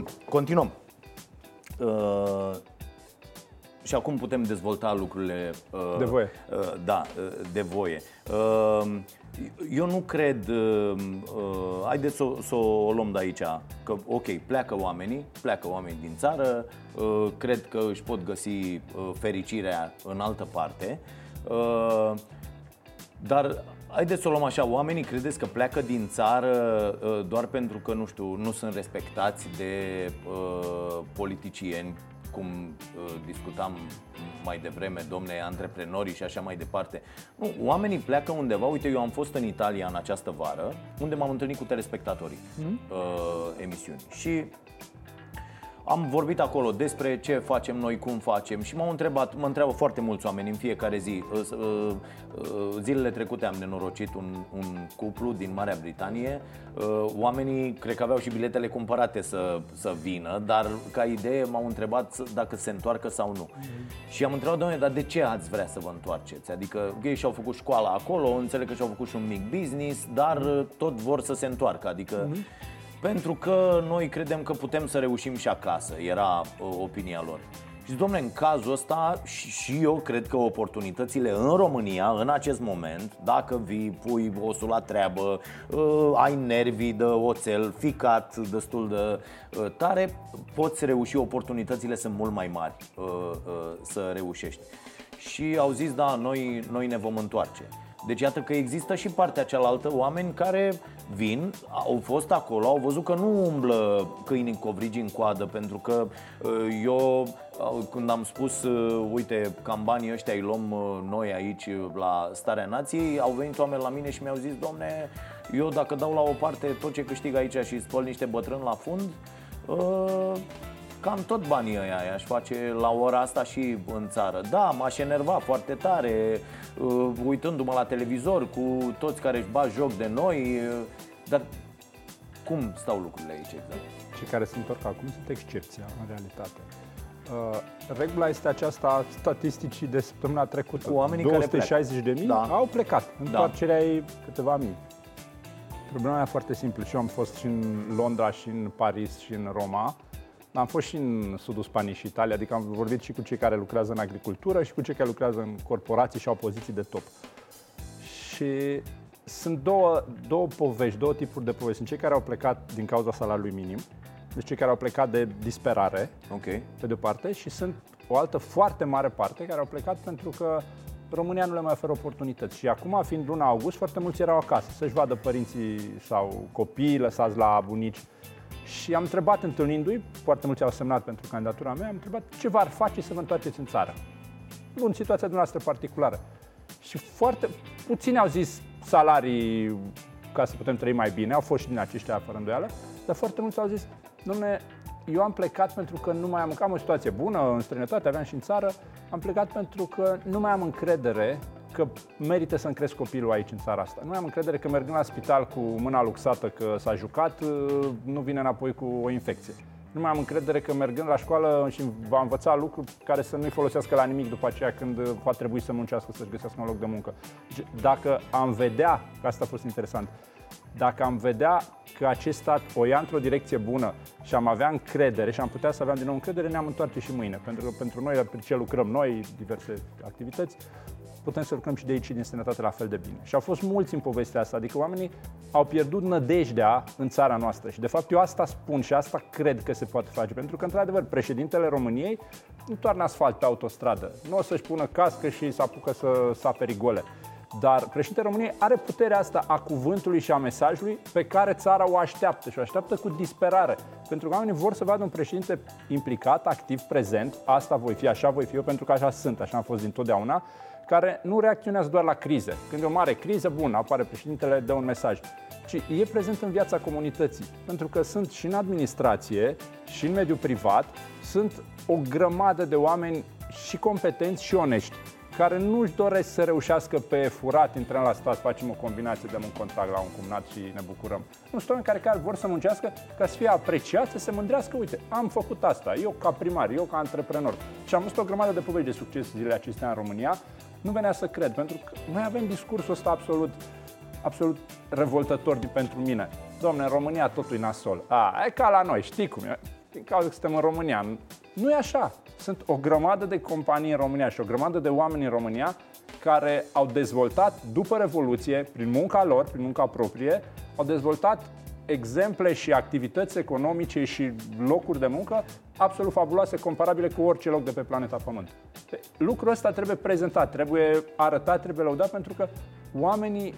Bun, continuăm. Uh, și acum putem dezvolta lucrurile uh, De voie. Uh, da, uh, de voie. Uh, eu nu cred, uh, uh, haideți să, să o luăm de aici, că ok, pleacă oamenii, pleacă oamenii din țară, uh, cred că își pot găsi uh, fericirea în altă parte, uh, dar Haideți să o luăm așa, oamenii credeți că pleacă din țară uh, doar pentru că, nu știu, nu sunt respectați de uh, politicieni, cum uh, discutam mai devreme, domne, antreprenorii și așa mai departe. Nu, oamenii pleacă undeva, uite, eu am fost în Italia în această vară, unde m-am întâlnit cu telespectatorii mm. uh, emisiunii și am vorbit acolo despre ce facem noi, cum facem și m-au întrebat, mă întreabă foarte mulți oameni în fiecare zi. Uh, uh, uh, zilele trecute am nenorocit un, un cuplu din Marea Britanie. Oamenii cred că aveau și biletele cumpărate să, să vină, dar ca idee m-au întrebat dacă se întoarcă sau nu. Mm-hmm. Și am întrebat, doamne, dar de ce ați vrea să vă întoarceți? Adică ei și-au făcut școala acolo, înțeleg că și-au făcut și un mic business, dar tot vor să se întoarcă. Adică mm-hmm pentru că noi credem că putem să reușim și acasă, era opinia lor. Și domnule, în cazul ăsta și, și eu cred că oportunitățile în România, în acest moment, dacă vii, pui osul la treabă, uh, ai nervii de oțel, ficat destul de uh, tare, poți reuși, oportunitățile sunt mult mai mari uh, uh, să reușești. Și au zis, da, noi, noi ne vom întoarce. Deci iată că există și partea cealaltă oameni care vin, au fost acolo, au văzut că nu umblă câini covrigi în coadă Pentru că uh, eu uh, când am spus, uh, uite, cam banii ăștia îi luăm noi aici la Starea Nației Au venit oameni la mine și mi-au zis, domne, eu dacă dau la o parte tot ce câștig aici și spăl niște bătrâni la fund cam tot banii ăia aș face la ora asta și în țară. Da, m-aș enerva foarte tare, uh, uitându-mă la televizor cu toți care își bat joc de noi, uh, dar cum stau lucrurile aici exact? Cei care se întorc acum sunt excepția, în realitate. Uh, regula este aceasta statisticii de săptămâna trecută. Cu oamenii 260 care de mii da. au plecat. Întoarcerea da. e câteva mii. Problema e foarte simplă. Și eu am fost și în Londra, și în Paris, și în Roma. Am fost și în sudul Spaniei și Italia, adică am vorbit și cu cei care lucrează în agricultură și cu cei care lucrează în corporații și au poziții de top. Și sunt două, două povești, două tipuri de povești. Sunt cei care au plecat din cauza salariului minim, deci cei care au plecat de disperare, okay. pe de o parte, și sunt o altă foarte mare parte care au plecat pentru că România nu le mai oferă oportunități. Și acum, fiind luna august, foarte mulți erau acasă să-și vadă părinții sau copiii lăsați la bunici și am întrebat întâlnindu-i, foarte mulți au semnat pentru candidatura mea, am întrebat ce v-ar face să vă întoarceți în țară. În situația dumneavoastră particulară. Și foarte puțini au zis salarii ca să putem trăi mai bine, au fost și din aceștia fără îndoială, dar foarte mulți au zis, domne, eu am plecat pentru că nu mai am, am o situație bună în străinătate, aveam și în țară, am plecat pentru că nu mai am încredere că merită să-mi cresc copilul aici în țara asta. Nu am încredere că mergând la spital cu mâna luxată că s-a jucat, uh, nu vine înapoi cu o infecție. Nu mai am încredere că mergând la școală și va învăța lucruri care să nu-i folosească la nimic după aceea când va trebui să muncească, să-și găsească un loc de muncă. Deci, dacă am vedea, că asta a fost interesant, dacă am vedea că acest stat o ia într-o direcție bună și am avea încredere și am putea să avem din nou încredere, ne-am întoarce și mâine. Pentru că pentru noi, pe ce lucrăm noi, diverse activități, putem să lucrăm și de aici din sănătate la fel de bine. Și au fost mulți în povestea asta, adică oamenii au pierdut nădejdea în țara noastră și de fapt eu asta spun și asta cred că se poate face, pentru că într-adevăr președintele României nu toarnă asfalt pe autostradă, nu o să-și pună cască și să apucă să sape rigole. Dar președintele României are puterea asta a cuvântului și a mesajului pe care țara o așteaptă și o așteaptă cu disperare. Pentru că oamenii vor să vadă un președinte implicat, activ, prezent. Asta voi fi, așa voi fi eu, pentru că așa sunt, așa am fost dintotdeauna care nu reacționează doar la crize. Când e o mare criză, bun, apare președintele, dă un mesaj. Ci e prezent în viața comunității. Pentru că sunt și în administrație, și în mediul privat, sunt o grămadă de oameni și competenți și onești care nu-și doresc să reușească pe furat, intrăm la stat, facem o combinație, dăm un contract la un cumnat și ne bucurăm. Nu sunt oameni care, care vor să muncească ca să fie apreciați, să se mândrească, uite, am făcut asta, eu ca primar, eu ca antreprenor. Și am văzut o grămadă de povești de succes zilele acestea în România, nu venea să cred, pentru că noi avem discursul ăsta absolut, absolut revoltător pentru mine. Domne, în România totul e nasol. A, e ca la noi, știi cum e. din cauza că suntem în România. Nu e așa. Sunt o grămadă de companii în România și o grămadă de oameni în România care au dezvoltat după Revoluție, prin munca lor, prin munca proprie, au dezvoltat exemple și activități economice și locuri de muncă absolut fabuloase, comparabile cu orice loc de pe planeta Pământ. Lucrul ăsta trebuie prezentat, trebuie arătat, trebuie lăudat, pentru că oamenii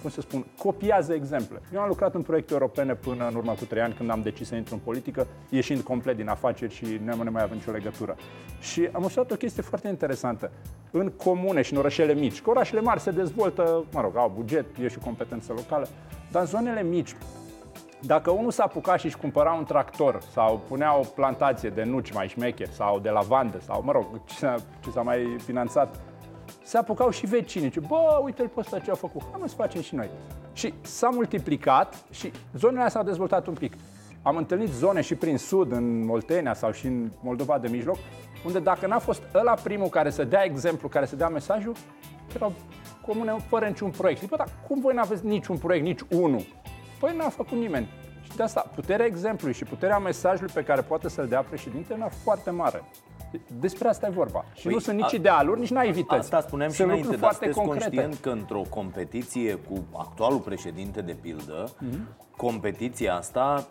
cum să spun, copiază exemple. Eu am lucrat în proiecte europene până în urmă cu trei ani când am decis să intru în politică, ieșind complet din afaceri și nu mai având nicio legătură. Și am observat o chestie foarte interesantă. În comune și în orașele mici, că orașele mari se dezvoltă, mă rog, au buget, e și competență locală, dar în zonele mici, dacă unul s-a apucat și își cumpăra un tractor sau punea o plantație de nuci mai șmeche sau de lavandă sau, mă rog, ce, ce s-a mai finanțat se apucau și vecinii. Ce, bă, uite-l pe ăsta ce a făcut, hai să facem și noi. Și s-a multiplicat și zonele astea s-au dezvoltat un pic. Am întâlnit zone și prin sud, în Oltenia sau și în Moldova de mijloc, unde dacă n-a fost ăla primul care să dea exemplu, care să dea mesajul, erau comune fără niciun proiect. Zic, dar cum voi n-aveți niciun proiect, nici unul? Păi n-a făcut nimeni. Și de asta, puterea exemplului și puterea mesajului pe care poate să-l dea președintele era foarte mare. Despre asta e vorba. Și păi, nu sunt nici a, idealuri, nici naivități. Asta spuneam și înainte, dar sunteți concrete. conștient că într-o competiție cu actualul președinte de pildă, mm-hmm. competiția asta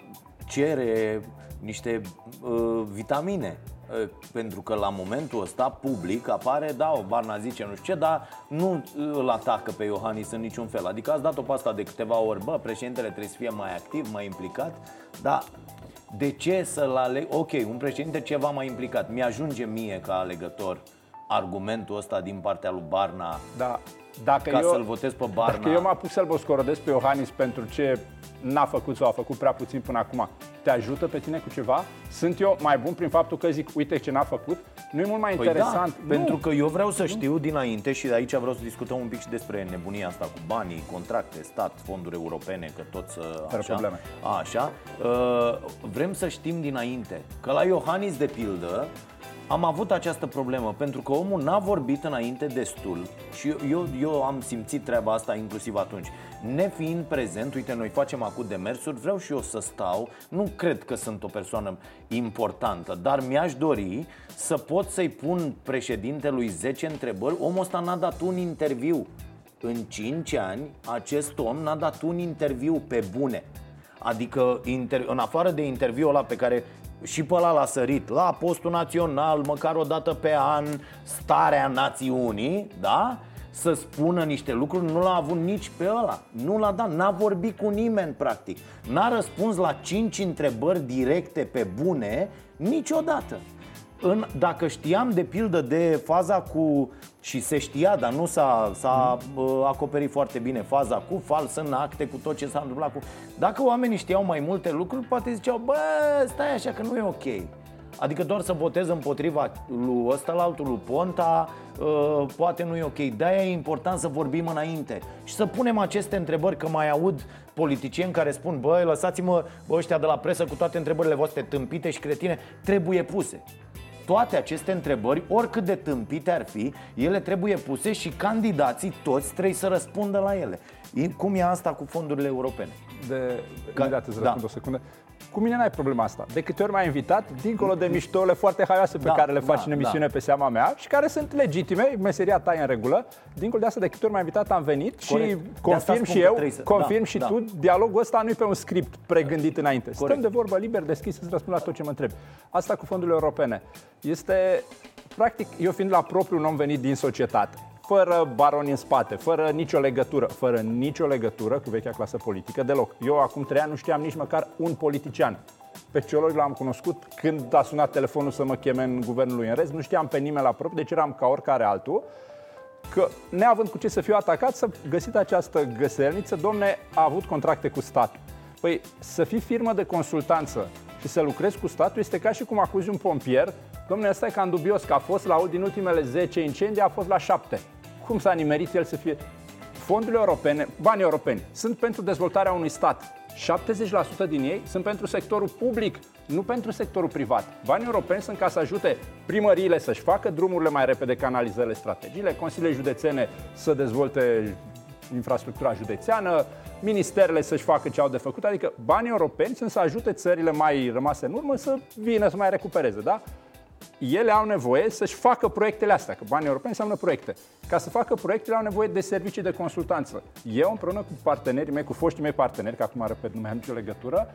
cere niște uh, vitamine. Uh, pentru că la momentul ăsta public apare, da, o Barna zice nu știu ce, dar nu îl atacă pe Iohannis în niciun fel. Adică ați dat-o pe asta de câteva ori, bă, președintele trebuie să fie mai activ, mai implicat, dar de ce să-l aleg? Ok, un președinte ceva mai implicat. Mi-ajunge mie ca alegător argumentul ăsta din partea lui Barna da. Dacă ca eu, să-l votez pe Barna. Dacă eu mă apuc să-l boscorodesc pe Iohannis pentru ce n-a făcut sau a făcut prea puțin până acum, te ajută pe tine cu ceva? Sunt eu mai bun prin faptul că zic, uite ce n-a făcut? Nu e mult mai păi da, interesant? Da, pentru că eu vreau să știu nu. dinainte și de aici vreau să discutăm un pic și despre nebunia asta cu banii, contracte, stat, fonduri europene, că tot să așa. Probleme. Așa. Uh, vrem să știm dinainte că la Iohannis de pildă am avut această problemă pentru că omul n-a vorbit înainte destul și eu, eu am simțit treaba asta inclusiv atunci. Nefiind prezent, uite, noi facem acum demersuri, vreau și eu să stau, nu cred că sunt o persoană importantă, dar mi-aș dori să pot să-i pun președintelui 10 întrebări. Omul ăsta n-a dat un interviu. În 5 ani, acest om n-a dat un interviu pe bune. Adică, în afară de interviul ăla pe care și pe ăla l-a sărit la postul național, măcar o dată pe an, starea națiunii, da? Să spună niște lucruri, nu l-a avut nici pe ăla. Nu l-a dat, n-a vorbit cu nimeni practic. N-a răspuns la cinci întrebări directe pe bune niciodată în, dacă știam de pildă de faza cu și se știa, dar nu s-a, s-a mm. acoperit foarte bine faza cu fals în acte, cu tot ce s-a întâmplat cu... Dacă oamenii știau mai multe lucruri, poate ziceau, bă, stai așa că nu e ok. Adică doar să votez împotriva lui ăsta, la altul lui Ponta, uh, poate nu e ok. De-aia e important să vorbim înainte și să punem aceste întrebări, că mai aud politicieni care spun, băi, lăsați-mă bă, ăștia de la presă cu toate întrebările voastre tâmpite și cretine, trebuie puse toate aceste întrebări, oricât de tâmpite ar fi, ele trebuie puse și candidații toți trebuie să răspundă la ele. Cum e asta cu fondurile europene? De, Ca, imediat îți răspund da. o secundă. Cu mine n-ai problema asta. De câte ori m-ai invitat, dincolo de miștoule foarte haioase pe da, care le faci da, în emisiune da. pe seama mea și care sunt legitime, meseria ta e în regulă, dincolo de asta, de câte ori m-ai invitat, am venit Corect. și confirm și eu, să... confirm da, și da. tu, dialogul ăsta nu e pe un script pregândit înainte. Corect. Stăm de vorbă liber, deschis, să-ți răspund la tot ce mă întreb. Asta cu fondurile europene. Este, practic, eu fiind la propriu un om venit din societate, fără baroni în spate, fără nicio legătură, fără nicio legătură cu vechea clasă politică deloc. Eu acum trei ani nu știam nici măcar un politician. Pe Cioloș l-am cunoscut când a sunat telefonul să mă cheme în guvernul lui. În rest, nu știam pe nimeni la propriu, deci eram ca oricare altul. Că neavând cu ce să fiu atacat, să găsit această găselniță, domne, a avut contracte cu statul. Păi să fii firmă de consultanță și să lucrezi cu statul este ca și cum acuzi un pompier Domnule, ăsta e cam dubios, că a fost la din ultimele 10 incendii, a fost la 7 cum s-a nimerit el să fie... Fondurile europene, banii europeni, sunt pentru dezvoltarea unui stat. 70% din ei sunt pentru sectorul public, nu pentru sectorul privat. Banii europeni sunt ca să ajute primăriile să-și facă drumurile mai repede, canalizările, strategiile, consiliile județene să dezvolte infrastructura județeană, ministerele să-și facă ce au de făcut, adică banii europeni sunt să ajute țările mai rămase în urmă să vină să mai recupereze, da? Ele au nevoie să-și facă proiectele astea, că banii europeni înseamnă proiecte. Ca să facă proiectele au nevoie de servicii de consultanță. Eu împreună cu partenerii mei, cu foștii mei parteneri, că acum repet, nu mai am nicio legătură,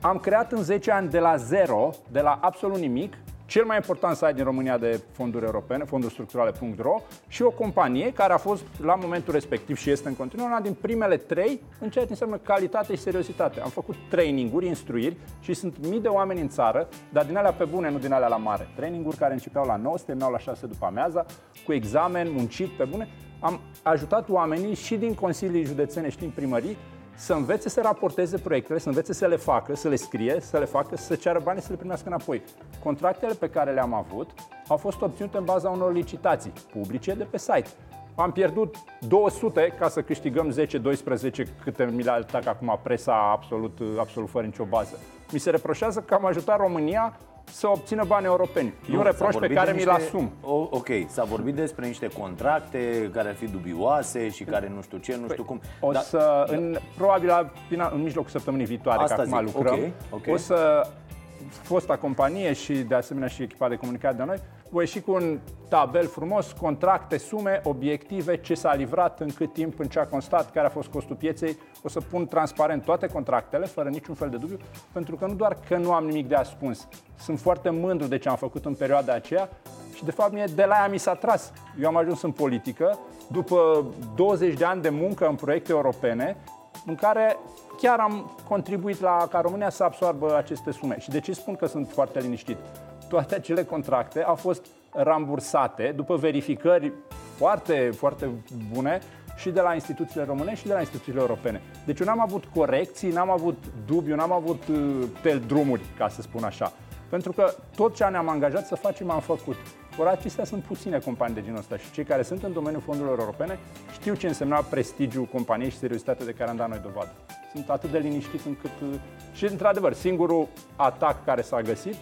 am creat în 10 ani de la zero, de la absolut nimic, cel mai important site din România de fonduri europene, fonduri structurale.ro și o companie care a fost la momentul respectiv și este în continuare una din primele trei în ceea ce înseamnă calitate și seriozitate. Am făcut traininguri, instruiri și sunt mii de oameni în țară, dar din alea pe bune, nu din alea la mare. Traininguri care începeau la 9, terminau la 6 după amiaza, cu examen, muncit pe bune. Am ajutat oamenii și din consilii județene și din primării să învețe să raporteze proiectele, să învețe să le facă, să le scrie, să le facă, să ceară bani să le primească înapoi. Contractele pe care le-am avut au fost obținute în baza unor licitații publice de pe site. Am pierdut 200 ca să câștigăm 10-12 câte mi le acum presa absolut, absolut fără nicio bază. Mi se reproșează că am ajutat România să obțină bani europeni. E un reproș pe care mi-l asum. ok, s-a vorbit despre niște contracte care ar fi dubioase și care nu știu ce, nu știu cum. O da, să, da. în, probabil la, în mijlocul săptămânii viitoare, Asta că acum zic. lucrăm, okay, okay. o să fosta companie și de asemenea și echipa de comunicare de noi, voi ieși cu un tabel frumos, contracte, sume, obiective, ce s-a livrat, în cât timp, în ce a constat, care a fost costul pieței. O să pun transparent toate contractele, fără niciun fel de dubiu, pentru că nu doar că nu am nimic de ascuns, sunt foarte mândru de ce am făcut în perioada aceea și de fapt mie de la ea mi s-a tras. Eu am ajuns în politică după 20 de ani de muncă în proiecte europene în care chiar am contribuit la ca România să absorbă aceste sume. Și de ce spun că sunt foarte liniștit? Toate acele contracte au fost rambursate după verificări foarte, foarte bune și de la instituțiile românești și de la instituțiile europene. Deci eu n-am avut corecții, n-am avut dubiu, n-am avut uh, tel drumuri, ca să spun așa. Pentru că tot ce ne-am angajat să facem, am făcut. Ori acestea sunt puține companii de genul ăsta și cei care sunt în domeniul fondurilor europene știu ce însemna prestigiul companiei și seriozitatea de care am dat noi dovadă. Sunt atât de liniștit încât... Uh, și, într-adevăr, singurul atac care s-a găsit,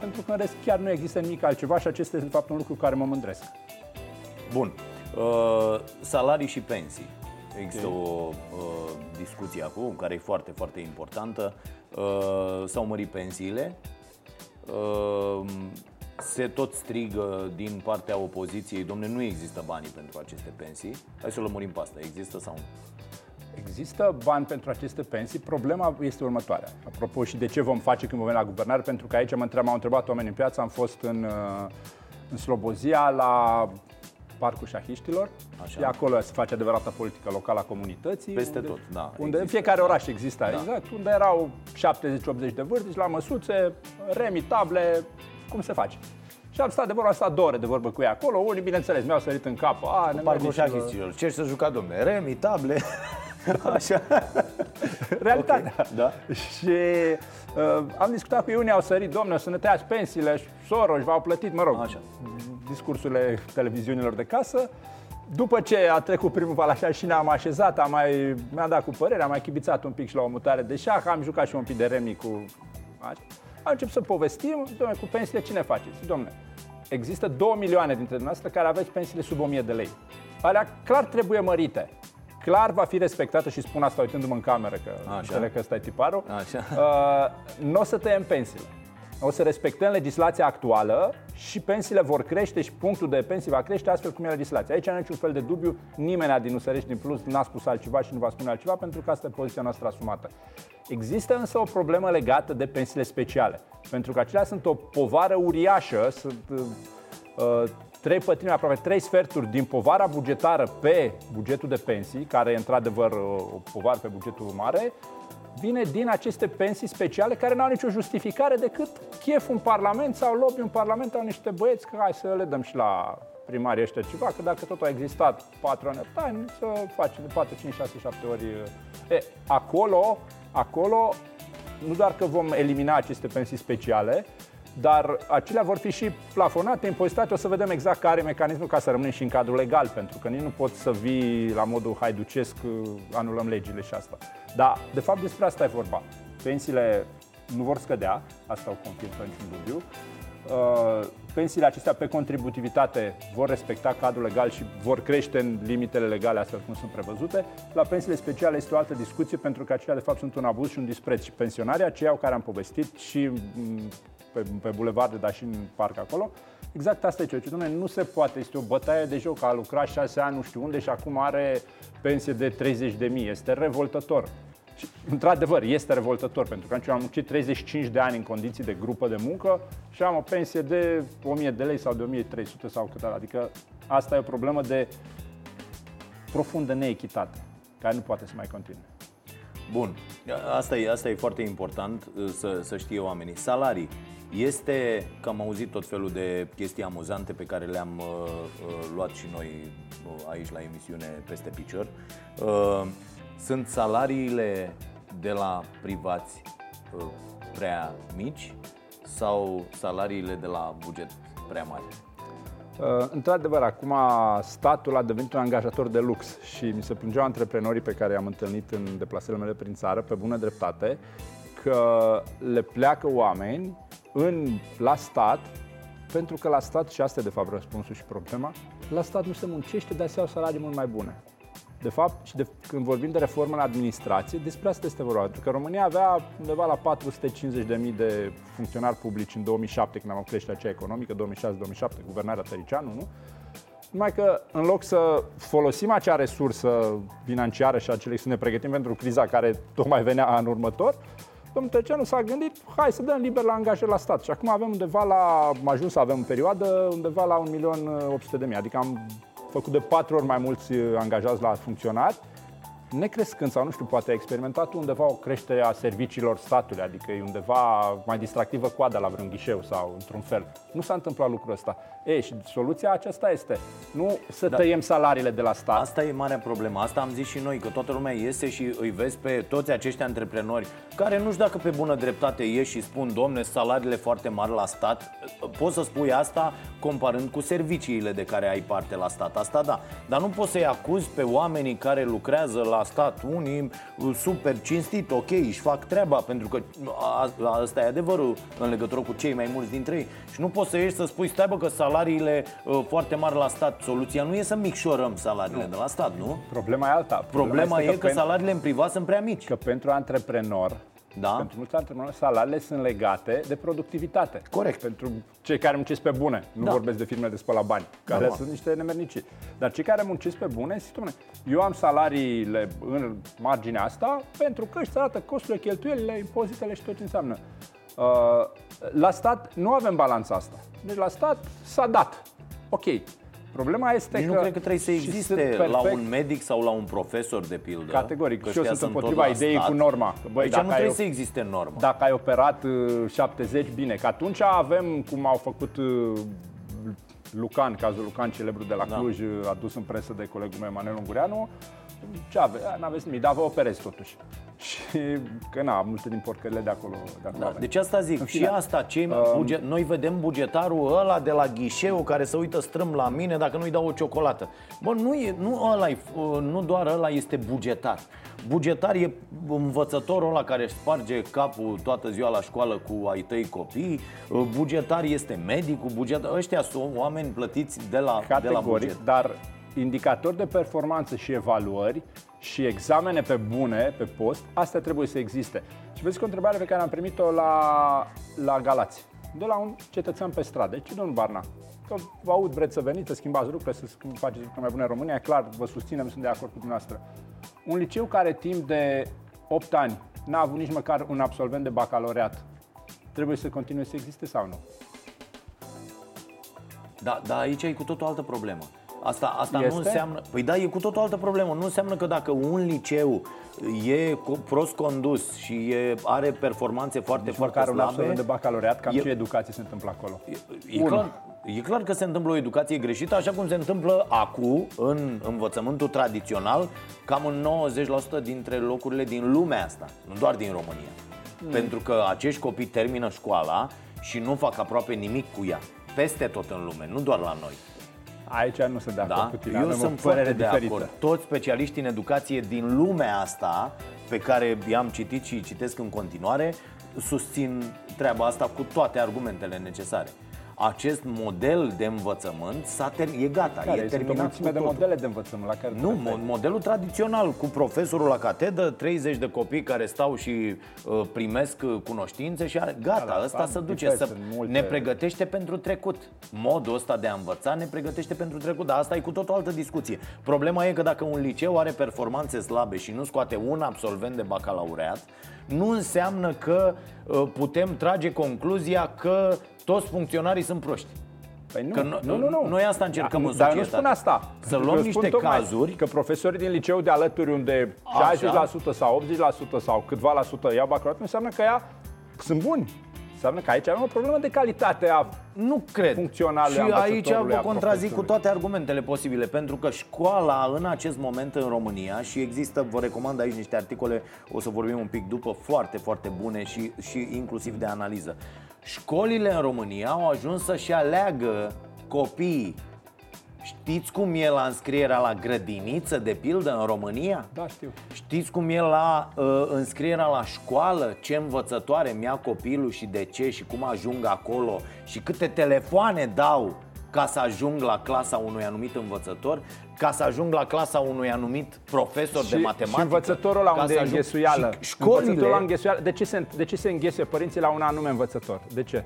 pentru că în rest chiar nu există nimic altceva și acesta este, de fapt, un lucru care mă mândresc. Bun. Uh, salarii și pensii. Există okay. o uh, discuție acum care e foarte, foarte importantă. Uh, s-au mărit pensiile. Uh, se tot strigă din partea opoziției, domne, nu există banii pentru aceste pensii. Hai să o lămurim pe asta. Există sau nu? Există bani pentru aceste pensii. Problema este următoarea. Apropo și de ce vom face când vom veni la guvernare, pentru că aici mă întreb, m-au întrebat oamenii în piață, am fost în, uh, în Slobozia la Parcul Șahiștilor. Așa. E acolo se face adevărata politică locală a comunității. Peste unde, tot, da. Unde în fiecare oraș există, da. exact. Unde erau 70-80 de vârtici, la măsuțe, remitable, cum se face. Și am stat de vorbă, am stat două ore de vorbă cu ea acolo. Unii, bineînțeles, mi-au sărit în cap. A, ne Parcul Șahiștilor. Ce să juca, domne? Remitable. Așa. Realitatea. Okay, da. Și uh, am discutat cu ei, unii au sărit, domnule, să ne tăiați pensiile, Soros v-au plătit, mă rog, Așa. discursurile televiziunilor de casă. După ce a trecut primul val așa și ne-am așezat, am mai, mi-a dat cu părere, am mai chibițat un pic și la o mutare de șah, am jucat și un pic de remi cu... Așa. Am început să povestim, domnule, cu pensiile cine faceți? Domnule, există 2 milioane dintre dumneavoastră care aveți pensiile sub 1000 de lei. Alea clar trebuie mărite clar va fi respectată și spun asta uitându-mă în cameră, că Așa. înțeleg că ăsta e tiparul, Așa. Uh, nu o să tăiem pensiile. O să respectăm legislația actuală și pensiile vor crește și punctul de pensii va crește astfel cum e legislația. Aici nu niciun fel de dubiu, nimeni din Usărești din Plus n-a spus altceva și nu va spune altceva pentru că asta e poziția noastră asumată. Există însă o problemă legată de pensiile speciale, pentru că acelea sunt o povară uriașă, sunt uh, trei pătrimi, aproape trei sferturi din povara bugetară pe bugetul de pensii, care e într-adevăr o povară pe bugetul mare, vine din aceste pensii speciale care nu au nicio justificare decât chef un parlament sau lobby un parlament au niște băieți că hai să le dăm și la primarii ăștia ceva, că dacă tot a existat patru ani, hai să facem de 4, 5, 6, 7 ori. E, acolo, acolo, nu doar că vom elimina aceste pensii speciale, dar acelea vor fi și plafonate, impozitate, o să vedem exact care e mecanismul ca să rămânem și în cadrul legal, pentru că nici nu pot să vii la modul haiducesc, uh, anulăm legile și asta. Dar, de fapt, despre asta e vorba. Pensiile nu vor scădea, asta o confirm fără niciun dubiu. Uh, pensiile acestea pe contributivitate vor respecta cadrul legal și vor crește în limitele legale astfel cum sunt prevăzute. La pensiile speciale este o altă discuție pentru că acelea de fapt sunt un abuz și un dispreț. Și pensionarii aceia care am povestit și mm, pe, pe bulevarde, dar și în parc acolo, exact asta e ceea ce, domnule, nu se poate, este o bătaie de joc, a lucrat șase ani nu știu unde și acum are pensie de 30 de mii, este revoltător. Și, într-adevăr, este revoltător, pentru că am muncit 35 de ani în condiții de grupă de muncă și am o pensie de 1000 de lei sau de 1300 sau cât Adică asta e o problemă de profundă neechitate, care nu poate să mai continue. Bun, asta e, asta e foarte important uh, să, să știe oamenii. Salarii. Este că am auzit tot felul de chestii amuzante pe care le-am uh, uh, luat și noi uh, aici la emisiune peste picior. Uh, sunt salariile de la privați uh, prea mici sau salariile de la buget prea mari? Uh, într-adevăr, acum statul a devenit un angajator de lux și mi se plângeau antreprenorii pe care i-am întâlnit în deplasările mele prin țară, pe bună dreptate, că le pleacă oameni în, la stat pentru că la stat, și asta e de fapt răspunsul și problema, la stat nu se muncește, dar se iau salarii mult mai bune. De fapt, și de, când vorbim de reformă în administrație, despre asta este vorba. Pentru că România avea undeva la 450.000 de funcționari publici în 2007, când am avut creșterea aceea economică, 2006-2007, guvernarea Tăricianu, nu? Numai că în loc să folosim acea resursă financiară și acele să ne pregătim pentru criza care tocmai venea în următor, domnul Tăricianu s-a gândit, hai să dăm liber la angajări la stat. Și acum avem undeva la, am ajuns să avem în perioadă, undeva la 1.800.000, adică am făcut de patru ori mai mulți uh, angajați la funcționari, necrescând sau nu știu, poate a experimentat undeva o creștere a serviciilor statului, adică e undeva mai distractivă coada la vreun ghișeu sau într-un fel. Nu s-a întâmplat lucrul ăsta. E, și soluția aceasta este nu să da. tăiem salariile de la stat. Asta e marea problemă. Asta am zis și noi, că toată lumea iese și îi vezi pe toți acești antreprenori care nu știu dacă pe bună dreptate ieși și spun, domne, salariile foarte mari la stat. Poți să spui asta comparând cu serviciile de care ai parte la stat. Asta da. Dar nu poți să-i acuzi pe oamenii care lucrează la stat, unii uh, super cinstit, ok, își fac treaba, pentru că asta e adevărul în legătură cu cei mai mulți dintre ei. Și nu poți să ieși să spui, stai bă, că salariile uh, foarte mari la stat, soluția nu e să micșorăm salariile nu. de la stat, nu? Problema e alta. Problema, Problema e că, că salariile în privat sunt prea mici. Că pentru antreprenor da? Pentru mulți antreprenori, salariile sunt legate de productivitate. Corect. Pentru cei care muncesc pe bune, nu da. vorbesc de firme de spăla bani, care Normal. sunt niște nemernici. Dar cei care muncesc pe bune, zic, eu am salariile în marginea asta pentru că își arată costurile, cheltuielile, impozitele și tot ce înseamnă. Uh, la stat nu avem balanța asta. Deci la stat s-a dat. Ok, Problema este Nici că... nu cred că trebuie să existe la un medic sau la un profesor, de pildă. Categoric. Și eu sunt împotriva ideii cu norma. Băi, deci nu trebuie ai, să existe normă. Dacă ai operat 70, uh, bine. Că atunci avem, cum au făcut uh, Lucan, cazul Lucan celebru de la da. Cluj, da. adus în presă de colegul meu Emanuel Ungureanu, ce ave? N-aveți nimic, dar vă operez totuși. Și că na, multe din porcările de acolo. De acolo da, deci asta zic, și asta, cei, um, buget, noi vedem bugetarul ăla de la ghișeu care se uită strâm la mine dacă nu-i dau o ciocolată. Bă, nu, e, nu, ăla e, nu doar ăla este bugetar. Bugetar e învățătorul ăla care își sparge capul toată ziua la școală cu ai tăi copii. Bugetar este medicul, bugetar, ăștia sunt oameni plătiți de la, Categoric, de la buget. dar indicatori de performanță și evaluări și examene pe bune, pe post, astea trebuie să existe. Și vezi că o întrebare pe care am primit-o la, la Galați, de la un cetățean pe stradă. Ce domnul Barna? Că vă aud, vreți să veniți, să schimbați lucrurile, să faceți lucruri mai bune în România, clar, vă susținem, sunt de acord cu dumneavoastră. Un liceu care timp de 8 ani n-a avut nici măcar un absolvent de bacalaureat, trebuie să continue să existe sau nu? Da, dar aici e cu tot o altă problemă. Asta, asta nu înseamnă. Păi da, e cu tot o altă problemă. Nu înseamnă că dacă un liceu e prost condus și e, are performanțe foarte, deci foarte slabe. un de bacalaureat, cam e, ce educație se întâmplă acolo? E, e clar, E clar că se întâmplă o educație greșită, așa cum se întâmplă acum în învățământul tradițional, cam în 90% dintre locurile din lumea asta, nu doar din România. Mm. Pentru că acești copii termină școala și nu fac aproape nimic cu ea. Peste tot în lume, nu doar la noi. Aici nu sunt de acord da? cu tine, Eu sunt foarte de acord. Toți specialiștii în educație din lumea asta, pe care i-am citit și citesc în continuare, susțin treaba asta cu toate argumentele necesare. Acest model de învățământ s-a ter- e gata, Care? e Sunt o terminat mulțime cu de totul. modele de învățământ la care te Nu, referi. mo- modelul tradițional cu profesorul la catedră, 30 de copii care stau și uh, primesc uh, cunoștințe și are, gata, Da, ăsta da, se duce, diferit, să sunt multe- ne pregătește pentru trecut. Modul ăsta de a învăța ne pregătește pentru trecut, dar asta e cu tot o altă discuție. Problema e că dacă un liceu are performanțe slabe și nu scoate un absolvent de bacalaureat, nu înseamnă că uh, putem trage concluzia că toți funcționarii sunt proști. Păi nu, Că no- nu, nu, nu. noi asta încercăm Da, în Dar eu nu societate. spun asta. Să Eu luăm spun niște tocmai cazuri. Că profesorii din liceu de alături unde 60% sau 80% sau câtva la sută iau bacalaureat, nu înseamnă că ea sunt buni. Înseamnă că aici avem o problemă de calitate a Nu cred. funcționale Și a aici învățătorului, vă a contrazic cu profesorului. toate argumentele posibile, pentru că școala în acest moment în România și există, vă recomand aici niște articole, o să vorbim un pic după, foarte, foarte bune și, și inclusiv de analiză. Școlile în România au ajuns să-și aleagă copiii. Știți cum e la înscrierea la grădiniță, de pildă, în România? Da, știu. Știți cum e la uh, înscrierea la școală, ce învățătoare mi-a copilul și de ce și cum ajung acolo și câte telefoane dau ca să ajung la clasa unui anumit învățător, ca să ajung la clasa unui anumit profesor de matematică. Și învățătorul la ca unde să e ajung- înghesuială. Și școlile, Învățătorul la înghesuială. De ce, se, de ce se înghese părinții la un anume învățător? De ce?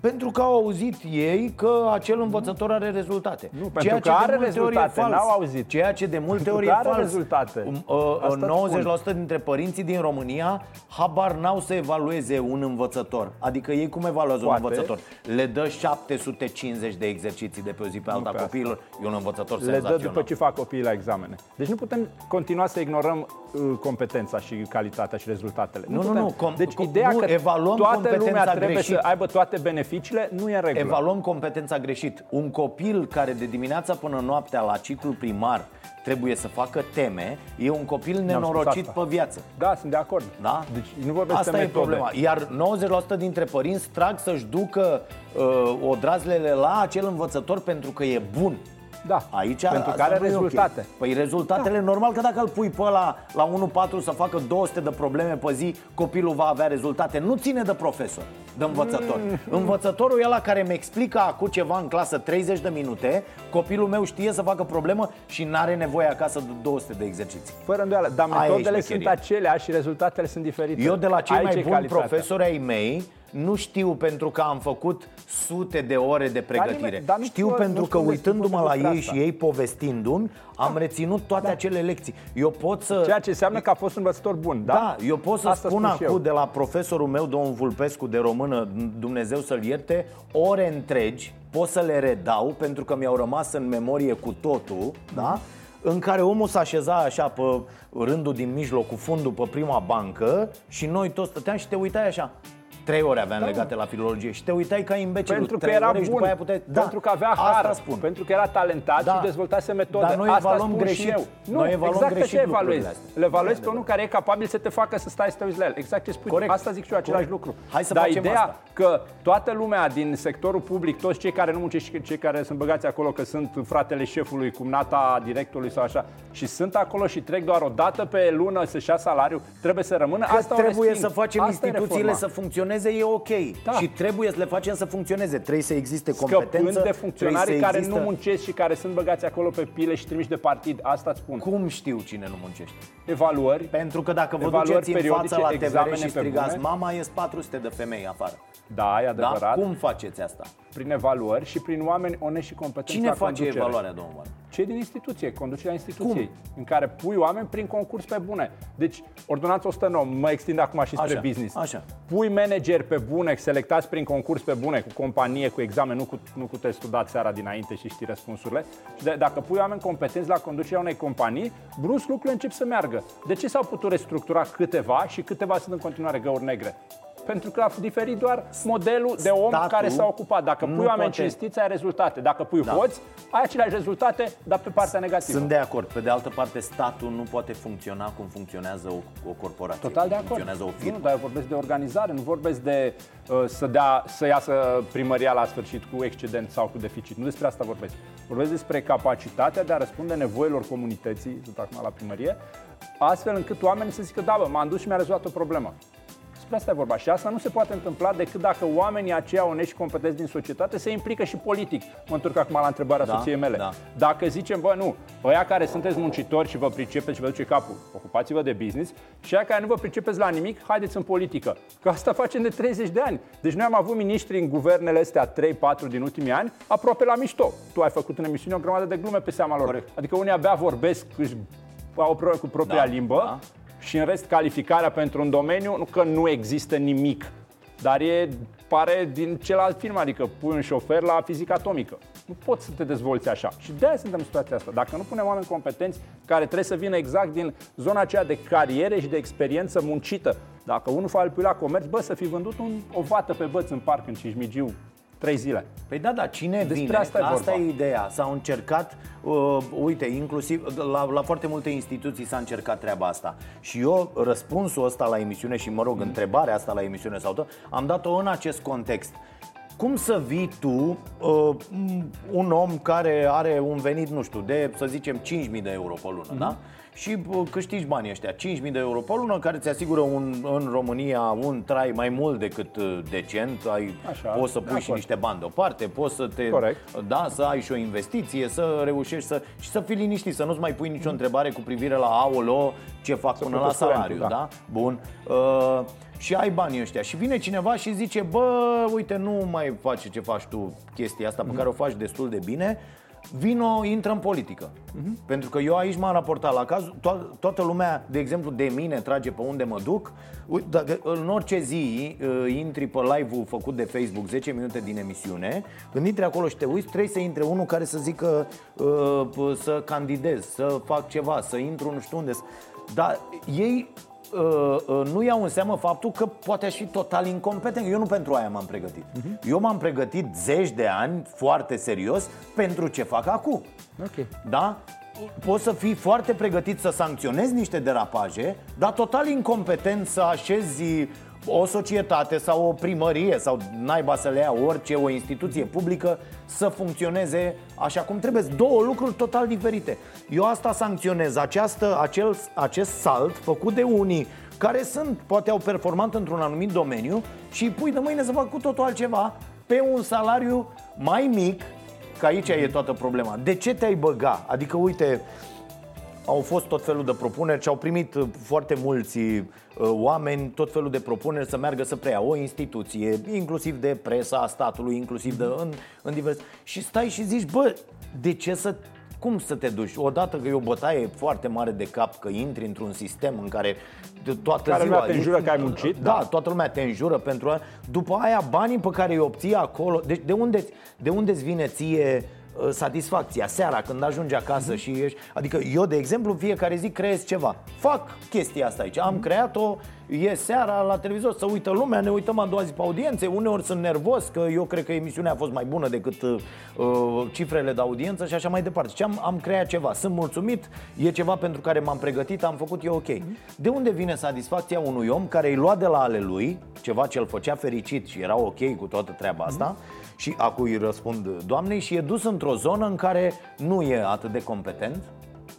Pentru că au auzit ei că acel învățător are rezultate. Nu, pentru Ceea că ce de are multe ori e rezultate, fals. n-au auzit. Ceea ce de multe Pentru ori că e are fals. rezultate. Um, uh, Asta uh, spun. 90% dintre părinții din România habar n-au să evalueze un învățător. Adică ei cum evaluează Poate. un învățător? Le dă 750 de exerciții de pe o zi pe alta pe copiilor. E un învățător Le dă senzațional. după ce fac copiii la examene. Deci nu putem continua să ignorăm uh, competența și calitatea și rezultatele. Nu, nu, putem. nu, com- deci com- ideea nu, că evaluăm toată competența lumea trebuie greșit. să aibă toate beneficiile nu e în regulă. Evaluăm competența greșit. Un copil care de dimineața până noaptea la ciclu primar trebuie să facă teme, e un copil spus nenorocit asta. pe viață. Da, sunt de acord. Da? Deci nu vorbesc Asta de e metode. problema. Iar 90% dintre părinți trag să-și ducă uh, odrazlele la acel învățător pentru că e bun. Da, Aici pentru că asta are nu e ok. rezultate. Păi rezultatele, normal că dacă îl pui pe ăla la 1-4 să facă 200 de probleme pe zi, copilul va avea rezultate. Nu ține de profesor, de învățător. Mm. Învățătorul e ăla care mi explică acum ceva în clasă 30 de minute, copilul meu știe să facă problemă și n-are nevoie acasă de 200 de exerciții. Fără îndoială, dar Aia e metodele sunt șmecheria. aceleași și rezultatele sunt diferite. Eu de la cei Aici mai e buni calitatea. profesori ai mei nu știu pentru că am făcut sute de ore de pregătire. nimeni- dar nu știu spun- pentru nu că spun despre uitându-mă la despre ei asta. și ei povestindu-mi, am reținut toate acele lecții. Eu pot să Ceea ce înseamnă că a fost un învățător bun, da? da, eu pot să Asta spun spun și acum eu. de la profesorul meu, domnul Vulpescu, de română, Dumnezeu să-l ierte, ore întregi, pot să le redau pentru că mi-au rămas în memorie cu totul, da? În care omul s-a așeza așa pe rândul din mijloc cu fundul pe prima bancă și noi toți stăteam și te uitai așa. Trei ore aveam Da. legate la filologie și te uitai ca imbecilul. Pentru că Trei era ore și bun, după aia puteai... Da, pentru că avea asta har, spun. pentru că era talentat Da. și dezvoltase metode. Dar noi Asta evaluăm spun greșit. Și eu. Nu, Noi evaluăm exact greșit așa evaluezi. lucrurile astea. Le evaluezi E pe unul care e capabil să te facă să stai să te uiți la el. Exact ce spui. Corect. tu. Asta zic și eu, același Corect. lucru. Hai să Dar facem ideea asta. că toată lumea din sectorul public, toți cei care nu muncesc și cei care sunt băgați acolo, că sunt fratele șefului, cumnata directorului sau așa, și sunt acolo și trec doar o dată pe lună să-și ia salariu, trebuie să rămână. Că Asta o trebuie resping. să facem Asta e instituțiile reforma. să funcționeze, e ok. Da. Și trebuie să le facem să funcționeze. Trebuie să existe competență. Scăpând de trebuie funcționarii să care există... nu muncesc și care sunt băgați acolo pe pile și trimiși de partid. Asta îți spun. Cum știu cine nu muncește? Evaluări. Pentru că dacă vă Evaluări duceți în periodice, față la TVR examene și pe strigați bune. Mama, ies 400 de femei afară. Da, e Da? adevărat. Cum faceți asta? Prin evaluări și prin oameni onești și competenți Cine la face conducere. evaluarea, domnul Moare? Cei din instituție, conducerea instituției, în care pui oameni prin concurs pe bune. Deci, ordonanța 109, mă extind acum și spre Așa, business. așa. Pui manageri pe bune, selectați prin concurs pe bune, cu companie, cu examen, nu cu, nu cu testul dat seara dinainte și știi răspunsurile. Și de, dacă pui oameni competenți la conducerea unei companii, brusc lucrurile încep să meargă. De ce s-au putut restructura câteva și câteva sunt în continuare găuri negre? Pentru că a diferit doar modelul de om Statul care s-a ocupat. Dacă nu pui oameni poate- cinstiți, ai rezultate. Dacă pui Da. hoți, ai aceleași rezultate, dar pe partea negativă. Sunt de acord. Pe de altă parte, statul nu poate funcționa cum funcționează o, o corporație. Total cum de acord. funcționează o firmă. Nu, dar eu vorbesc de organizare, nu vorbesc de uh, să, dea, să iasă primăria la sfârșit cu excedent sau cu deficit. Nu despre asta vorbesc. Vorbesc despre capacitatea de a răspunde nevoilor comunității, sunt acum la primărie, astfel încât oamenii să zică, da, bă, m-am dus și mi-a rezolvat o problemă. Despre asta e vorba. Și asta nu se poate întâmpla decât dacă oamenii aceia onești și competenți din societate se implică și politic. Mă întorc acum la întrebarea da, soției mele. Da. Dacă zicem, bă, nu, ăia care sunteți muncitori și vă pricepeți și vă duce capul, ocupați-vă de business, și aia care nu vă pricepeți la nimic, haideți în politică. Că asta facem de 30 de ani. Deci noi am avut miniștri în guvernele astea 3-4 din ultimii ani, aproape la mișto. Tu ai făcut în emisiune o grămadă de glume pe seama lor. Corect. Adică unii abia vorbesc, își au probleme cu propria da, limbă da. Și în rest calificarea pentru un domeniu, nu că nu există nimic, dar e, pare din celălalt film, adică pui un șofer la fizică atomică. Nu poți să te dezvolți așa. Și de aia suntem în situația asta. Dacă nu punem oameni competenți care trebuie să vină exact din zona aceea de cariere și de experiență muncită. Dacă unul face la comerț, bă, să fi vândut un, o vată pe băț în parc în Cismigiu Trei zile. Păi da, da, cine Despre vine? Asta, e, asta e ideea. S-au încercat, uh, uite, inclusiv la, la foarte multe instituții s-a încercat treaba asta. Și eu răspunsul ăsta la emisiune și, mă rog, mm. întrebarea asta la emisiune sau tot, am dat-o în acest context. Cum să vii tu, uh, un om care are un venit, nu știu, de, să zicem, 5.000 de euro pe lună, mm-hmm. da? Și câștigi banii ăștia, 5.000 de euro pe lună, care ți asigură un, în România un trai mai mult decât uh, decent, ai, Așa, poți să pui și niște bani deoparte, poți să te, Corect. da, să ai și o investiție, să reușești să, și să fii liniștit, să nu-ți mai pui nicio întrebare cu privire la aolo, ce fac să până la salariu, da? da? Bun. Uh, și ai banii ăștia și vine cineva și zice, bă, uite, nu mai face ce faci tu chestia asta mm-hmm. pe mhm. care o faci destul de bine, vino, intră în politică. Uh-huh. Pentru că eu aici m-am raportat la caz, to- toată lumea, de exemplu, de mine trage pe unde mă duc. Dacă în orice zi uh, intri pe live-ul făcut de Facebook 10 minute din emisiune, când intri acolo și te uiți, trebuie să intre unul care să zică uh, să candidez, să fac ceva, să intru nu știu unde. Dar ei uh, uh, nu iau în seamă faptul că poate aș fi total incompetent. Eu nu pentru aia m-am pregătit. Uh-huh. Eu m-am pregătit zeci de ani foarte serios pentru ce fac acum. Okay. Da? Poți să fii foarte pregătit să sancționezi niște derapaje, dar total incompetent să așezi o societate sau o primărie sau naiba să le ia orice, o instituție publică să funcționeze așa cum trebuie. Două lucruri total diferite. Eu asta sancționez, această, acel, acest salt făcut de unii care sunt, poate au performant într-un anumit domeniu și îi pui de mâine să facă cu totul altceva pe un salariu mai mic, că aici e toată problema. De ce te-ai băga? Adică, uite, au fost tot felul de propuneri și au primit uh, foarte mulți uh, oameni tot felul de propuneri să meargă să preia o instituție, inclusiv de presa a statului, inclusiv de în, în divers. Și stai și zici, bă, de ce să cum să te duci? Odată că e o bătaie foarte mare de cap că intri într-un sistem în care toată care ziua... te înjură că ai muncit. Da, da, toată lumea te înjură pentru a... După aia banii pe care îi obții acolo... Deci de unde, de unde îți vine ție Uh, satisfacția seara când ajungi acasă mm-hmm. și ești Adică eu, de exemplu, fiecare zi creez ceva Fac chestia asta aici Am mm-hmm. creat-o, e seara la televizor Să uită lumea, ne uităm a doua zi pe audiențe Uneori sunt nervos că eu cred că emisiunea a fost mai bună Decât uh, cifrele de audiență și așa mai departe Și am, am creat ceva, sunt mulțumit E ceva pentru care m-am pregătit, am făcut eu ok mm-hmm. De unde vine satisfacția unui om care îi lua de la ale lui Ceva ce îl făcea fericit și era ok cu toată treaba asta mm-hmm și a cui răspund doamnei și e dus într-o zonă în care nu e atât de competent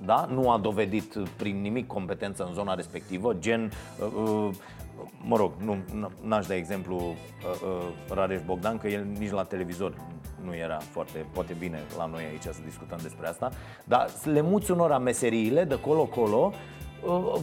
da? Nu a dovedit prin nimic competență în zona respectivă, gen uh, uh, mă rog, nu, n-aș da exemplu uh, uh, Rareș Bogdan, că el nici la televizor nu era foarte, poate bine la noi aici să discutăm despre asta, dar le muți unora meseriile de colo-colo Uh,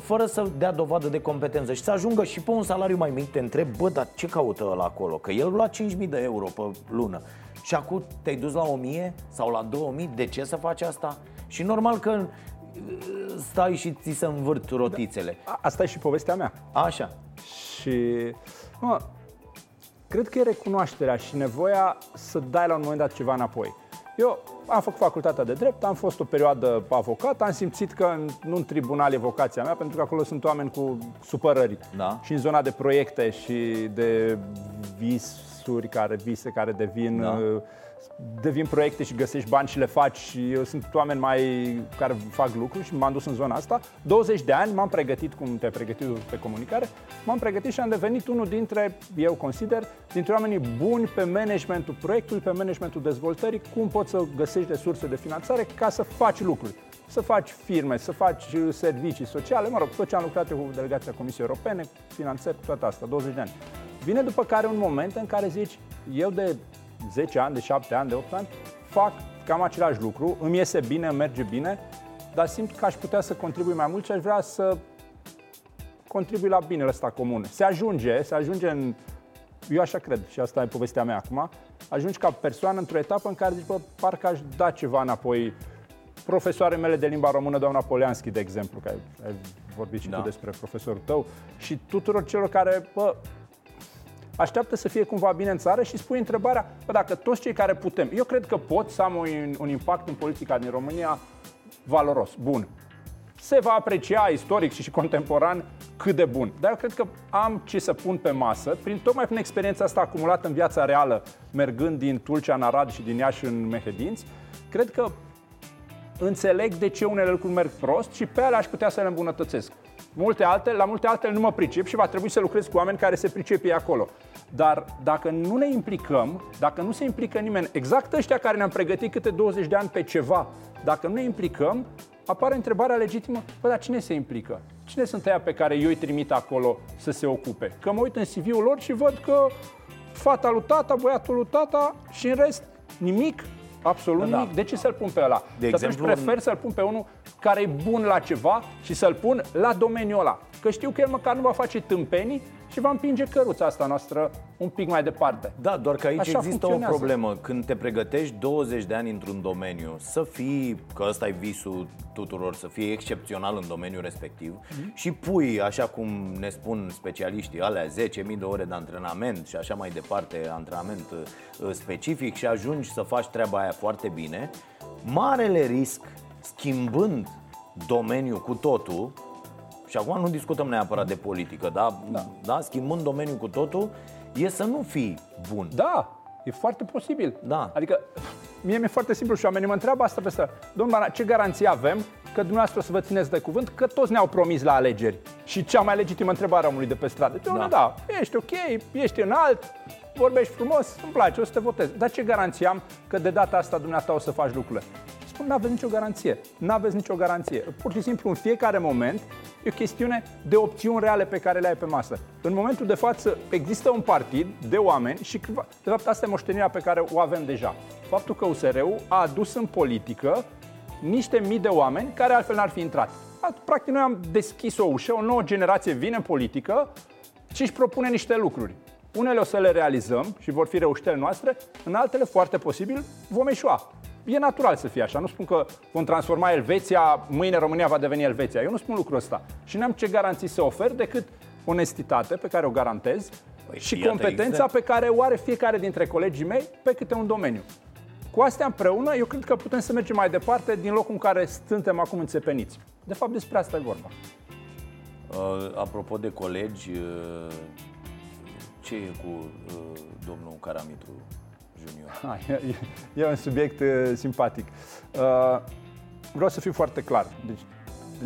fără să dea dovadă de competență și să ajungă și pe un salariu mai mic, te întreb, bă, dar ce caută ăla acolo? Că el lua 5.000 de euro pe lună și acum te-ai dus la 1.000 sau la 2.000, de ce să faci asta? Și normal că uh, stai și ți se învârt rotițele. Da. Asta e și povestea mea. Așa. Și, mă, cred că e recunoașterea și nevoia să dai la un moment dat ceva înapoi. Eu am făcut facultatea de drept, am fost o perioadă avocat, am simțit că nu în tribunal e vocația mea, pentru că acolo sunt oameni cu supărări. Da. Și în zona de proiecte și de visuri, care, vise care devin da. Uh, devin proiecte și găsești bani și le faci și eu sunt oameni mai care fac lucruri și m-am dus în zona asta. 20 de ani m-am pregătit cum te-ai pregătit pe comunicare, m-am pregătit și am devenit unul dintre, eu consider, dintre oamenii buni pe managementul proiectului, pe managementul dezvoltării, cum poți să găsești resurse de finanțare ca să faci lucruri. să faci firme, să faci uh, servicii sociale, mă rog, tot ce am lucrat eu cu delegația Comisiei Europene, finanțări, toate asta, 20 de ani. Vine după care un moment în care zici, eu de 10 ani, de 7 ani, de 8 ani, fac cam același lucru, îmi iese bine, îmi merge bine, dar simt că aș putea să contribui mai mult și aș vrea să contribui la binele ăsta comun. Se ajunge, se ajunge în eu așa cred și asta e povestea mea acum, ajungi ca persoană într-o etapă în care zici, bă, parcă aș da ceva înapoi. Profesoare mele de limba română, doamna Polianski, de exemplu, care ai vorbit și da. tu despre profesorul tău, și tuturor celor care, bă, așteaptă să fie cumva bine în țară și spui întrebarea, bă, dacă toți cei care putem, eu cred că pot să am un, un impact în politica din România valoros, bun. Se va aprecia istoric și, și contemporan cât de bun. Dar eu cred că am ce să pun pe masă, prin, tocmai prin experiența asta acumulată în viața reală, mergând din Tulcea în Arad și din Iași în Mehedinți, cred că înțeleg de ce unele lucruri merg prost și pe alea aș putea să le îmbunătățesc. Multe altele, la multe altele nu mă pricep și va trebui să lucrez cu oameni care se pricep acolo. Dar dacă nu ne implicăm, dacă nu se implică nimeni, exact ăștia care ne-am pregătit câte 20 de ani pe ceva, dacă nu ne implicăm, apare întrebarea legitimă, bă, dar cine se implică? Cine sunt aia pe care eu îi trimit acolo să se ocupe? Că mă uit în CV-ul lor și văd că fata lui tata, băiatul lui tata și în rest nimic, absolut da, nimic. De ce să-l pun pe ăla? De și exemplu, prefer să-l pun pe unul care e bun la ceva și să-l pun la domeniul ăla. Că știu că el măcar nu va face tâmpenii și va împinge căruța asta noastră un pic mai departe. Da, doar că aici Așa există o problemă. Când te pregătești 20 de ani într-un domeniu, să fii, că ăsta e visul tuturor, să fii excepțional în domeniul respectiv mm-hmm. și pui, așa cum ne spun specialiștii, alea 10.000 de ore de antrenament și așa mai departe, antrenament uh, specific și ajungi să faci treaba aia foarte bine, marele risc, schimbând domeniul cu totul, și acum nu discutăm neapărat de politică, da? da. da? Schimbând domeniul cu totul, e să nu fii bun. Da, e foarte posibil. Da. Adică, mie mi-e foarte simplu și oamenii mă întreabă asta pe asta. Domnul ce garanție avem că dumneavoastră o să vă țineți de cuvânt, că toți ne-au promis la alegeri. Și cea mai legitimă întrebare a omului de pe stradă. Da. da, ești ok, ești înalt, vorbești frumos, îmi place, o să te votez. Dar ce garanție am că de data asta dumneata o să faci lucrurile? Spun, nu aveți nicio garanție. Nu aveți nicio garanție. Pur și simplu, în fiecare moment, e o chestiune de opțiuni reale pe care le ai pe masă. În momentul de față, există un partid de oameni și, de fapt, asta e moștenirea pe care o avem deja. Faptul că USR-ul a adus în politică niște mii de oameni care altfel n-ar fi intrat. Practic, noi am deschis o ușă, o nouă generație vine în politică și își propune niște lucruri. Unele o să le realizăm și vor fi reușitele noastre, în altele, foarte posibil, vom eșua. E natural să fie așa. Nu spun că vom transforma Elveția, mâine România va deveni Elveția. Eu nu spun lucrul ăsta. Și n-am ce garanții să ofer decât onestitate pe care o garantez păi și competența exact. pe care o are fiecare dintre colegii mei pe câte un domeniu. Cu astea împreună, eu cred că putem să mergem mai departe din locul în care suntem acum înțepeniți. De fapt, despre asta e vorba. Uh, apropo de colegi, uh, ce e cu uh, domnul Caramitru? Junior? Ha, e, e un subiect uh, simpatic. Uh, vreau să fiu foarte clar. Deci,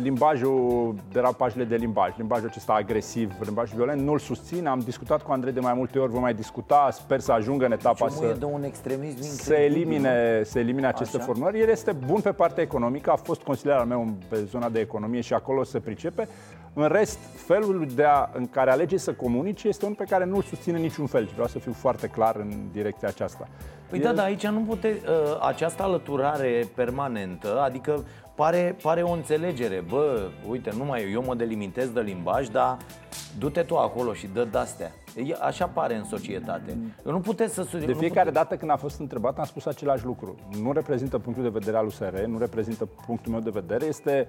limbajul, derapajele de limbaj, limbajul acesta agresiv, limbajul violent, nu-l susțin. Am discutat cu Andrei de mai multe ori, vom mai discuta, sper să ajungă în etapa deci să, de un extremism să elimine, să elimine aceste Așa. formări. El este bun pe partea economică, a fost consilier al meu pe zona de economie și acolo se pricepe. În rest, felul de a, în care alege să comunice este unul pe care nu-l susține niciun fel și vreau să fiu foarte clar în direcția aceasta. Păi da, El... da, dar aici nu pute, uh, această alăturare permanentă, adică pare, pare o înțelegere. Bă, uite, nu mai eu mă delimitez de limbaj, dar du-te tu acolo și dă de-astea. Așa pare în societate. Eu nu puteți să... De fiecare dată când a fost întrebat, am spus același lucru. Nu reprezintă punctul de vedere al USR, nu reprezintă punctul meu de vedere, este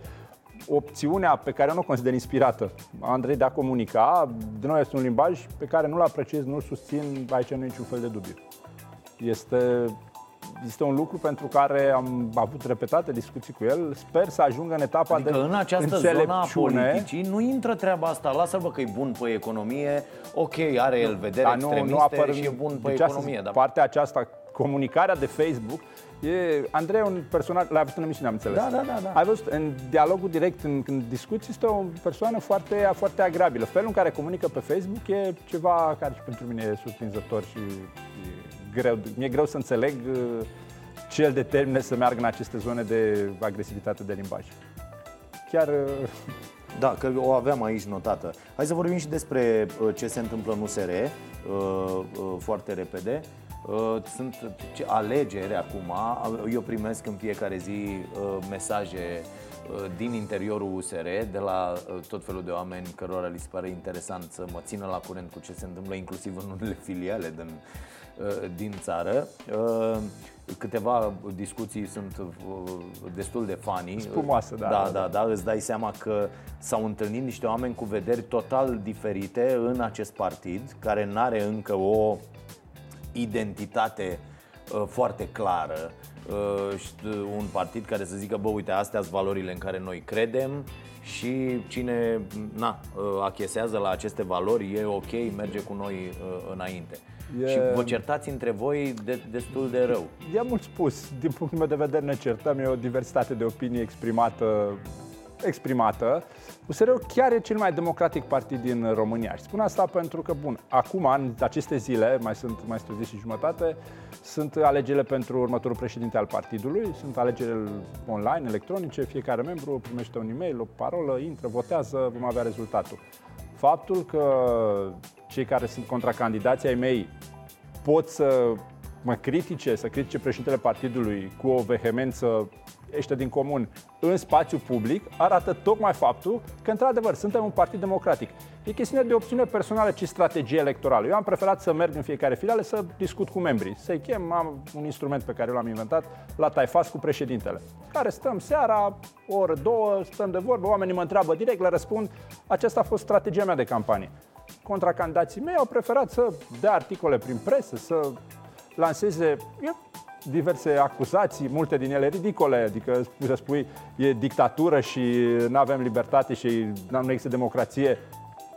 opțiunea pe care eu nu o consider inspirată. Andrei de a comunica, de noi este un limbaj pe care nu-l apreciez, nu-l susțin, aici nu e niciun fel de dubiu. Este este un lucru pentru care am avut repetate discuții cu el. Sper să ajungă în etapa adică de în această zonă a politicii nu intră treaba asta. Lasă-l că e bun pe economie, ok, are el vedere da, extremiste nu apăr... și e bun pe deci economie. Dar... Partea aceasta, comunicarea de Facebook, E, Andrei e un personaj, l-ai văzut în emisiune, am înțeles. Da, da, da, da. Ai văzut, în dialogul direct, în, în discuții, este o persoană foarte, foarte agreabilă. Felul în care comunică pe Facebook e ceva care și pentru mine e surprinzător și e greu, mi-e greu să înțeleg uh, ce îl determine să meargă în aceste zone de agresivitate de limbaj. Chiar da, că o aveam aici notată. Hai să vorbim și despre uh, ce se întâmplă în USR uh, uh, foarte repede. Sunt alegeri acum. Eu primesc în fiecare zi mesaje din interiorul USR, de la tot felul de oameni cărora li se pare interesant să mă țină la curent cu ce se întâmplă, inclusiv în unele filiale din, din țară. Câteva discuții sunt uh, destul de funny. Spumoase, da. Da, da, da, îți dai seama că s-au întâlnit niște oameni cu vederi total diferite în acest partid, care nu are încă o identitate uh, foarte clară. Uh, un partid care să zică, bă, uite, astea sunt valorile în care noi credem și cine na, achesează la aceste valori e ok, merge cu noi înainte. E... Și vă certați între voi de, destul de rău. E mult spus. Din punctul meu de vedere ne certăm, e o diversitate de opinii exprimată exprimată. USR-ul chiar e cel mai democratic partid din România. Și spun asta pentru că, bun, acum, în aceste zile, mai sunt mai este o zi și jumătate, sunt alegerile pentru următorul președinte al partidului, sunt alegerile online, electronice, fiecare membru primește un e-mail, o parolă, intră, votează, vom avea rezultatul. Faptul că cei care sunt contracandidații ai mei pot să mă critice, să critice președintele partidului cu o vehemență ăștia din comun în spațiu public, arată tocmai faptul că, într-adevăr, suntem un partid democratic. E chestiune de opțiune personală, ci strategie electorală. Eu am preferat să merg în fiecare filiale să discut cu membrii, să-i chem, am un instrument pe care l-am inventat, la taifas cu președintele, care stăm seara, o oră, două, stăm de vorbă, oamenii mă întreabă direct, le răspund. Aceasta a fost strategia mea de campanie contracandidații mei au preferat să dea articole prin presă, să lanseze diverse acuzații, multe din ele ridicole, adică să spui e dictatură și nu avem libertate și nu există democrație.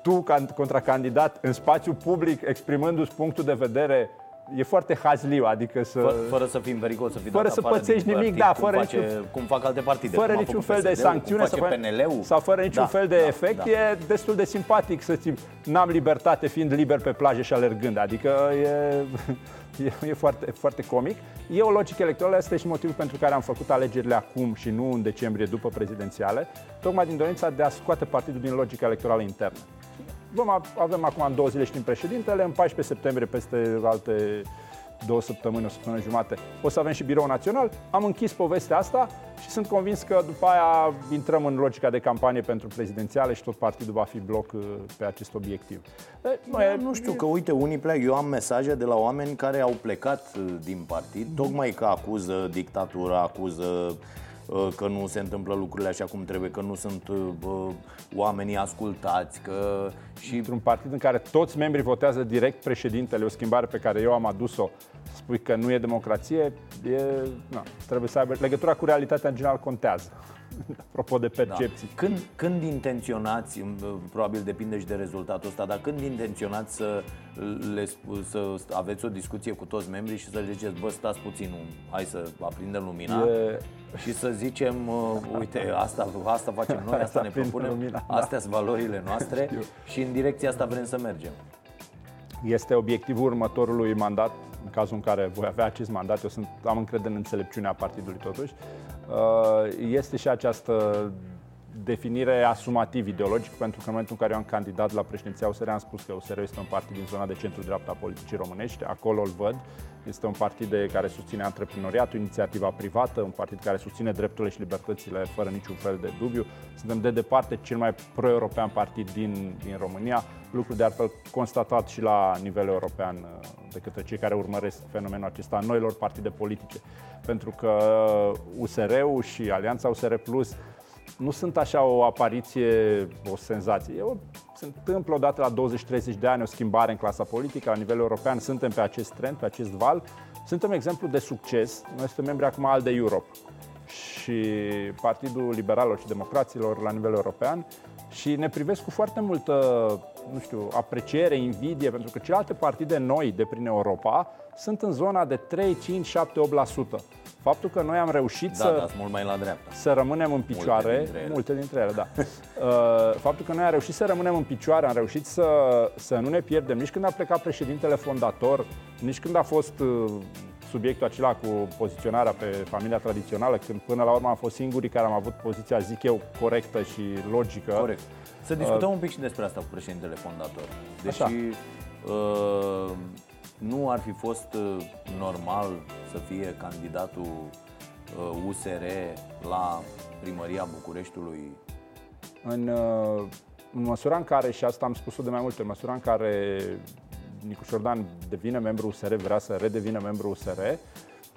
Tu, ca contracandidat, în spațiu public, exprimându-ți punctul de vedere e foarte hazliu, adică să... Fără, fără să fim pericol, să fii Fără să pățești nimic, da, fără face, niciun... Cum fac alte partide. Fără niciun fel de sancțiune sau, sau fără niciun da, fel de da, efect, da. e destul de simpatic să ți n-am libertate fiind liber pe plajă și alergând. Adică e, e, e foarte, foarte comic. E o logică electorală, asta e și motivul pentru care am făcut alegerile acum și nu în decembrie după prezidențiale, tocmai din dorința de a scoate partidul din logica electorală internă. Vom avem acum în două zile știm președintele, în 14 septembrie peste alte două săptămâni, o săptămână jumate, o să avem și birou național. Am închis povestea asta și sunt convins că după aia intrăm în logica de campanie pentru prezidențiale și tot partidul va fi bloc uh, pe acest obiectiv. Nu, e, nu știu, că uite, unii pleacă. Eu am mesaje de la oameni care au plecat uh, din partid, tocmai că acuză dictatura, acuză Uh, că nu se întâmplă lucrurile așa cum trebuie, că nu sunt uh, oamenii ascultați, că și într-un partid în care toți membrii votează direct președintele, o schimbare pe care eu am adus-o, spui că nu e democrație, e, na, trebuie să aibă legătura cu realitatea în general contează. Apropo de percepții. Da. Când, când intenționați, probabil depinde și de rezultatul ăsta, dar când intenționați să, le, să aveți o discuție cu toți membrii și să le ziceți, bă, stați puțin, hai să aprindem lumina e... și să zicem, uh, uite, asta, asta facem noi, asta ne propunem, lumina, da. astea sunt valorile noastre Știu. și în direcția asta vrem să mergem. Este obiectivul următorului mandat, în cazul în care voi avea acest mandat, eu sunt, am încredere în înțelepciunea partidului totuși, Uh, este și această definire asumativ ideologic, pentru că în momentul în care eu am candidat la președinția USR am spus că USR este un partid din zona de centru-dreapta a politicii românești, acolo îl văd. Este un partid de care susține antreprenoriatul, inițiativa privată, un partid care susține drepturile și libertățile fără niciun fel de dubiu. Suntem de departe cel mai pro-european partid din, din România, lucru de altfel constatat și la nivel european uh, de către cei care urmăresc fenomenul acesta noilor partide politice. Pentru că USR-ul și Alianța USR Plus nu sunt așa o apariție, o senzație. Eu, se întâmplă odată la 20-30 de ani o schimbare în clasa politică, la nivel european, suntem pe acest trend, pe acest val. Suntem exemplu de succes. Noi suntem membri acum al de Europe și Partidul Liberalilor și Democraților la nivel european și ne privesc cu foarte multă, nu știu, apreciere, invidie, pentru că celelalte partide noi de prin Europa sunt în zona de 3, 5, 7, 8%. Faptul că noi am reușit da, să, da, mult mai la dreapta. să rămânem în picioare, multe dintre ele, multe dintre ele da. Uh, faptul că noi am reușit să rămânem în picioare, am reușit să, să nu ne pierdem nici când a plecat președintele fondator, nici când a fost uh, subiectul acela cu poziționarea pe familia tradițională, când până la urmă am fost singurii care am avut poziția, zic eu, corectă și logică. Corect. Să discutăm uh, un pic și despre asta cu președintele fondator. Deși uh, nu ar fi fost uh, normal să fie candidatul uh, USR la primăria Bucureștiului? În, uh, în măsura în care, și asta am spus-o de mai multe, în măsura în care Nicu Șordan devine membru USR, vrea să redevină membru USR,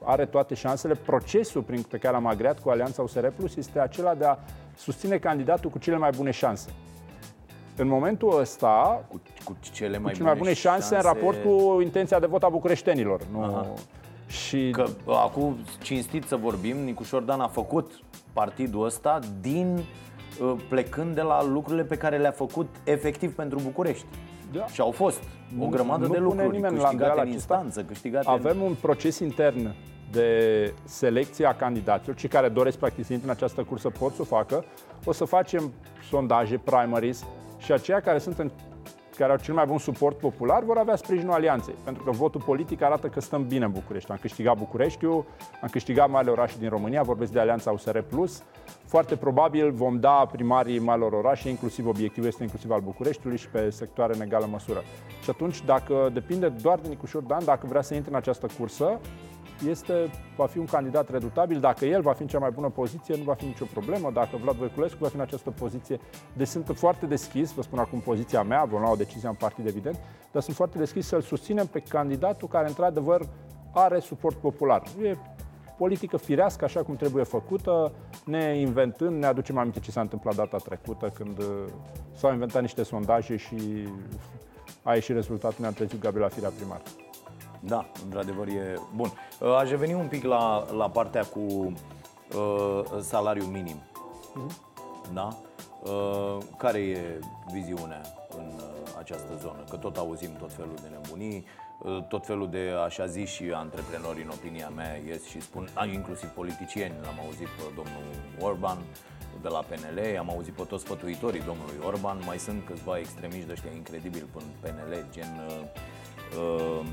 are toate șansele. Procesul prin pe care l-am agreat cu Alianța USR Plus este acela de a susține candidatul cu cele mai bune șanse. În momentul ăsta, cu, cu cele mai, cu cele mai bune șanse, șanse în raport cu intenția de vot a bucureștenilor. Nu... Aha. Și... Că acum, cinstit să vorbim, Nicu Șordan a făcut partidul ăsta din uh, plecând de la lucrurile pe care le-a făcut efectiv pentru București. Da. Și au fost o grămadă nu de lucruri nimeni câștigate la în instanță, câștigate Avem în... un proces intern de selecție a candidaților, cei care doresc practic să intre în această cursă pot să o facă. O să facem sondaje, primaries și aceia care sunt în care au cel mai bun suport popular vor avea sprijinul alianței, pentru că votul politic arată că stăm bine în București. Am câștigat Bucureștiul, am câștigat marile orașe din România, vorbesc de Alianța USR+. Foarte probabil vom da primarii marilor orașe, inclusiv obiectivul este inclusiv al Bucureștiului și pe sectoare în egală măsură. Și atunci, dacă depinde doar de Nicușor Dan, dacă vrea să intre în această cursă, este, va fi un candidat redutabil. Dacă el va fi în cea mai bună poziție, nu va fi nicio problemă. Dacă Vlad Voiculescu va fi în această poziție, deci sunt foarte deschis, vă spun acum poziția mea, vom lua o decizie în partid evident, dar sunt foarte deschis să-l susținem pe candidatul care într-adevăr are suport popular. E politică firească, așa cum trebuie făcută, ne inventând, ne aducem aminte ce s-a întâmplat data trecută când uh, s-au inventat niște sondaje și a ieșit rezultatul, ne-a trezit Gabriela Firea primar. Da, într-adevăr e bun. Uh, aș reveni un pic la, la partea cu uh, salariul minim. Uh-huh. Da? Uh, care e viziunea în uh, această zonă? Că tot auzim tot felul de nebunii, uh, tot felul de așa zi și antreprenori, în opinia mea, ies și spun, inclusiv politicieni, l-am auzit pe domnul Orban de la PNL, am auzit pe toți sfătuitorii domnului Orban, mai sunt câțiva extremiști de ăștia incredibili până PNL, gen uh, uh, Uh,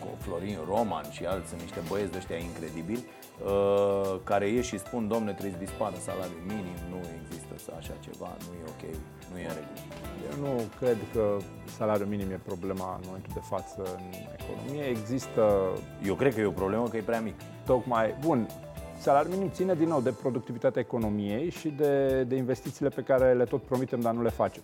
cu Florin Roman și alții, sunt niște băieți de ăștia incredibili, uh, care ieși și spun, domne, trebuie să dispară salariul minim, nu există așa ceva, nu e ok, nu e în regulă. Eu nu cred că salariul minim e problema în momentul de față în economie. Există... Eu cred că e o problemă că e prea mic. Tocmai, bun, Salariul minim ține din nou de productivitatea economiei și de, de investițiile pe care le tot promitem, dar nu le facem.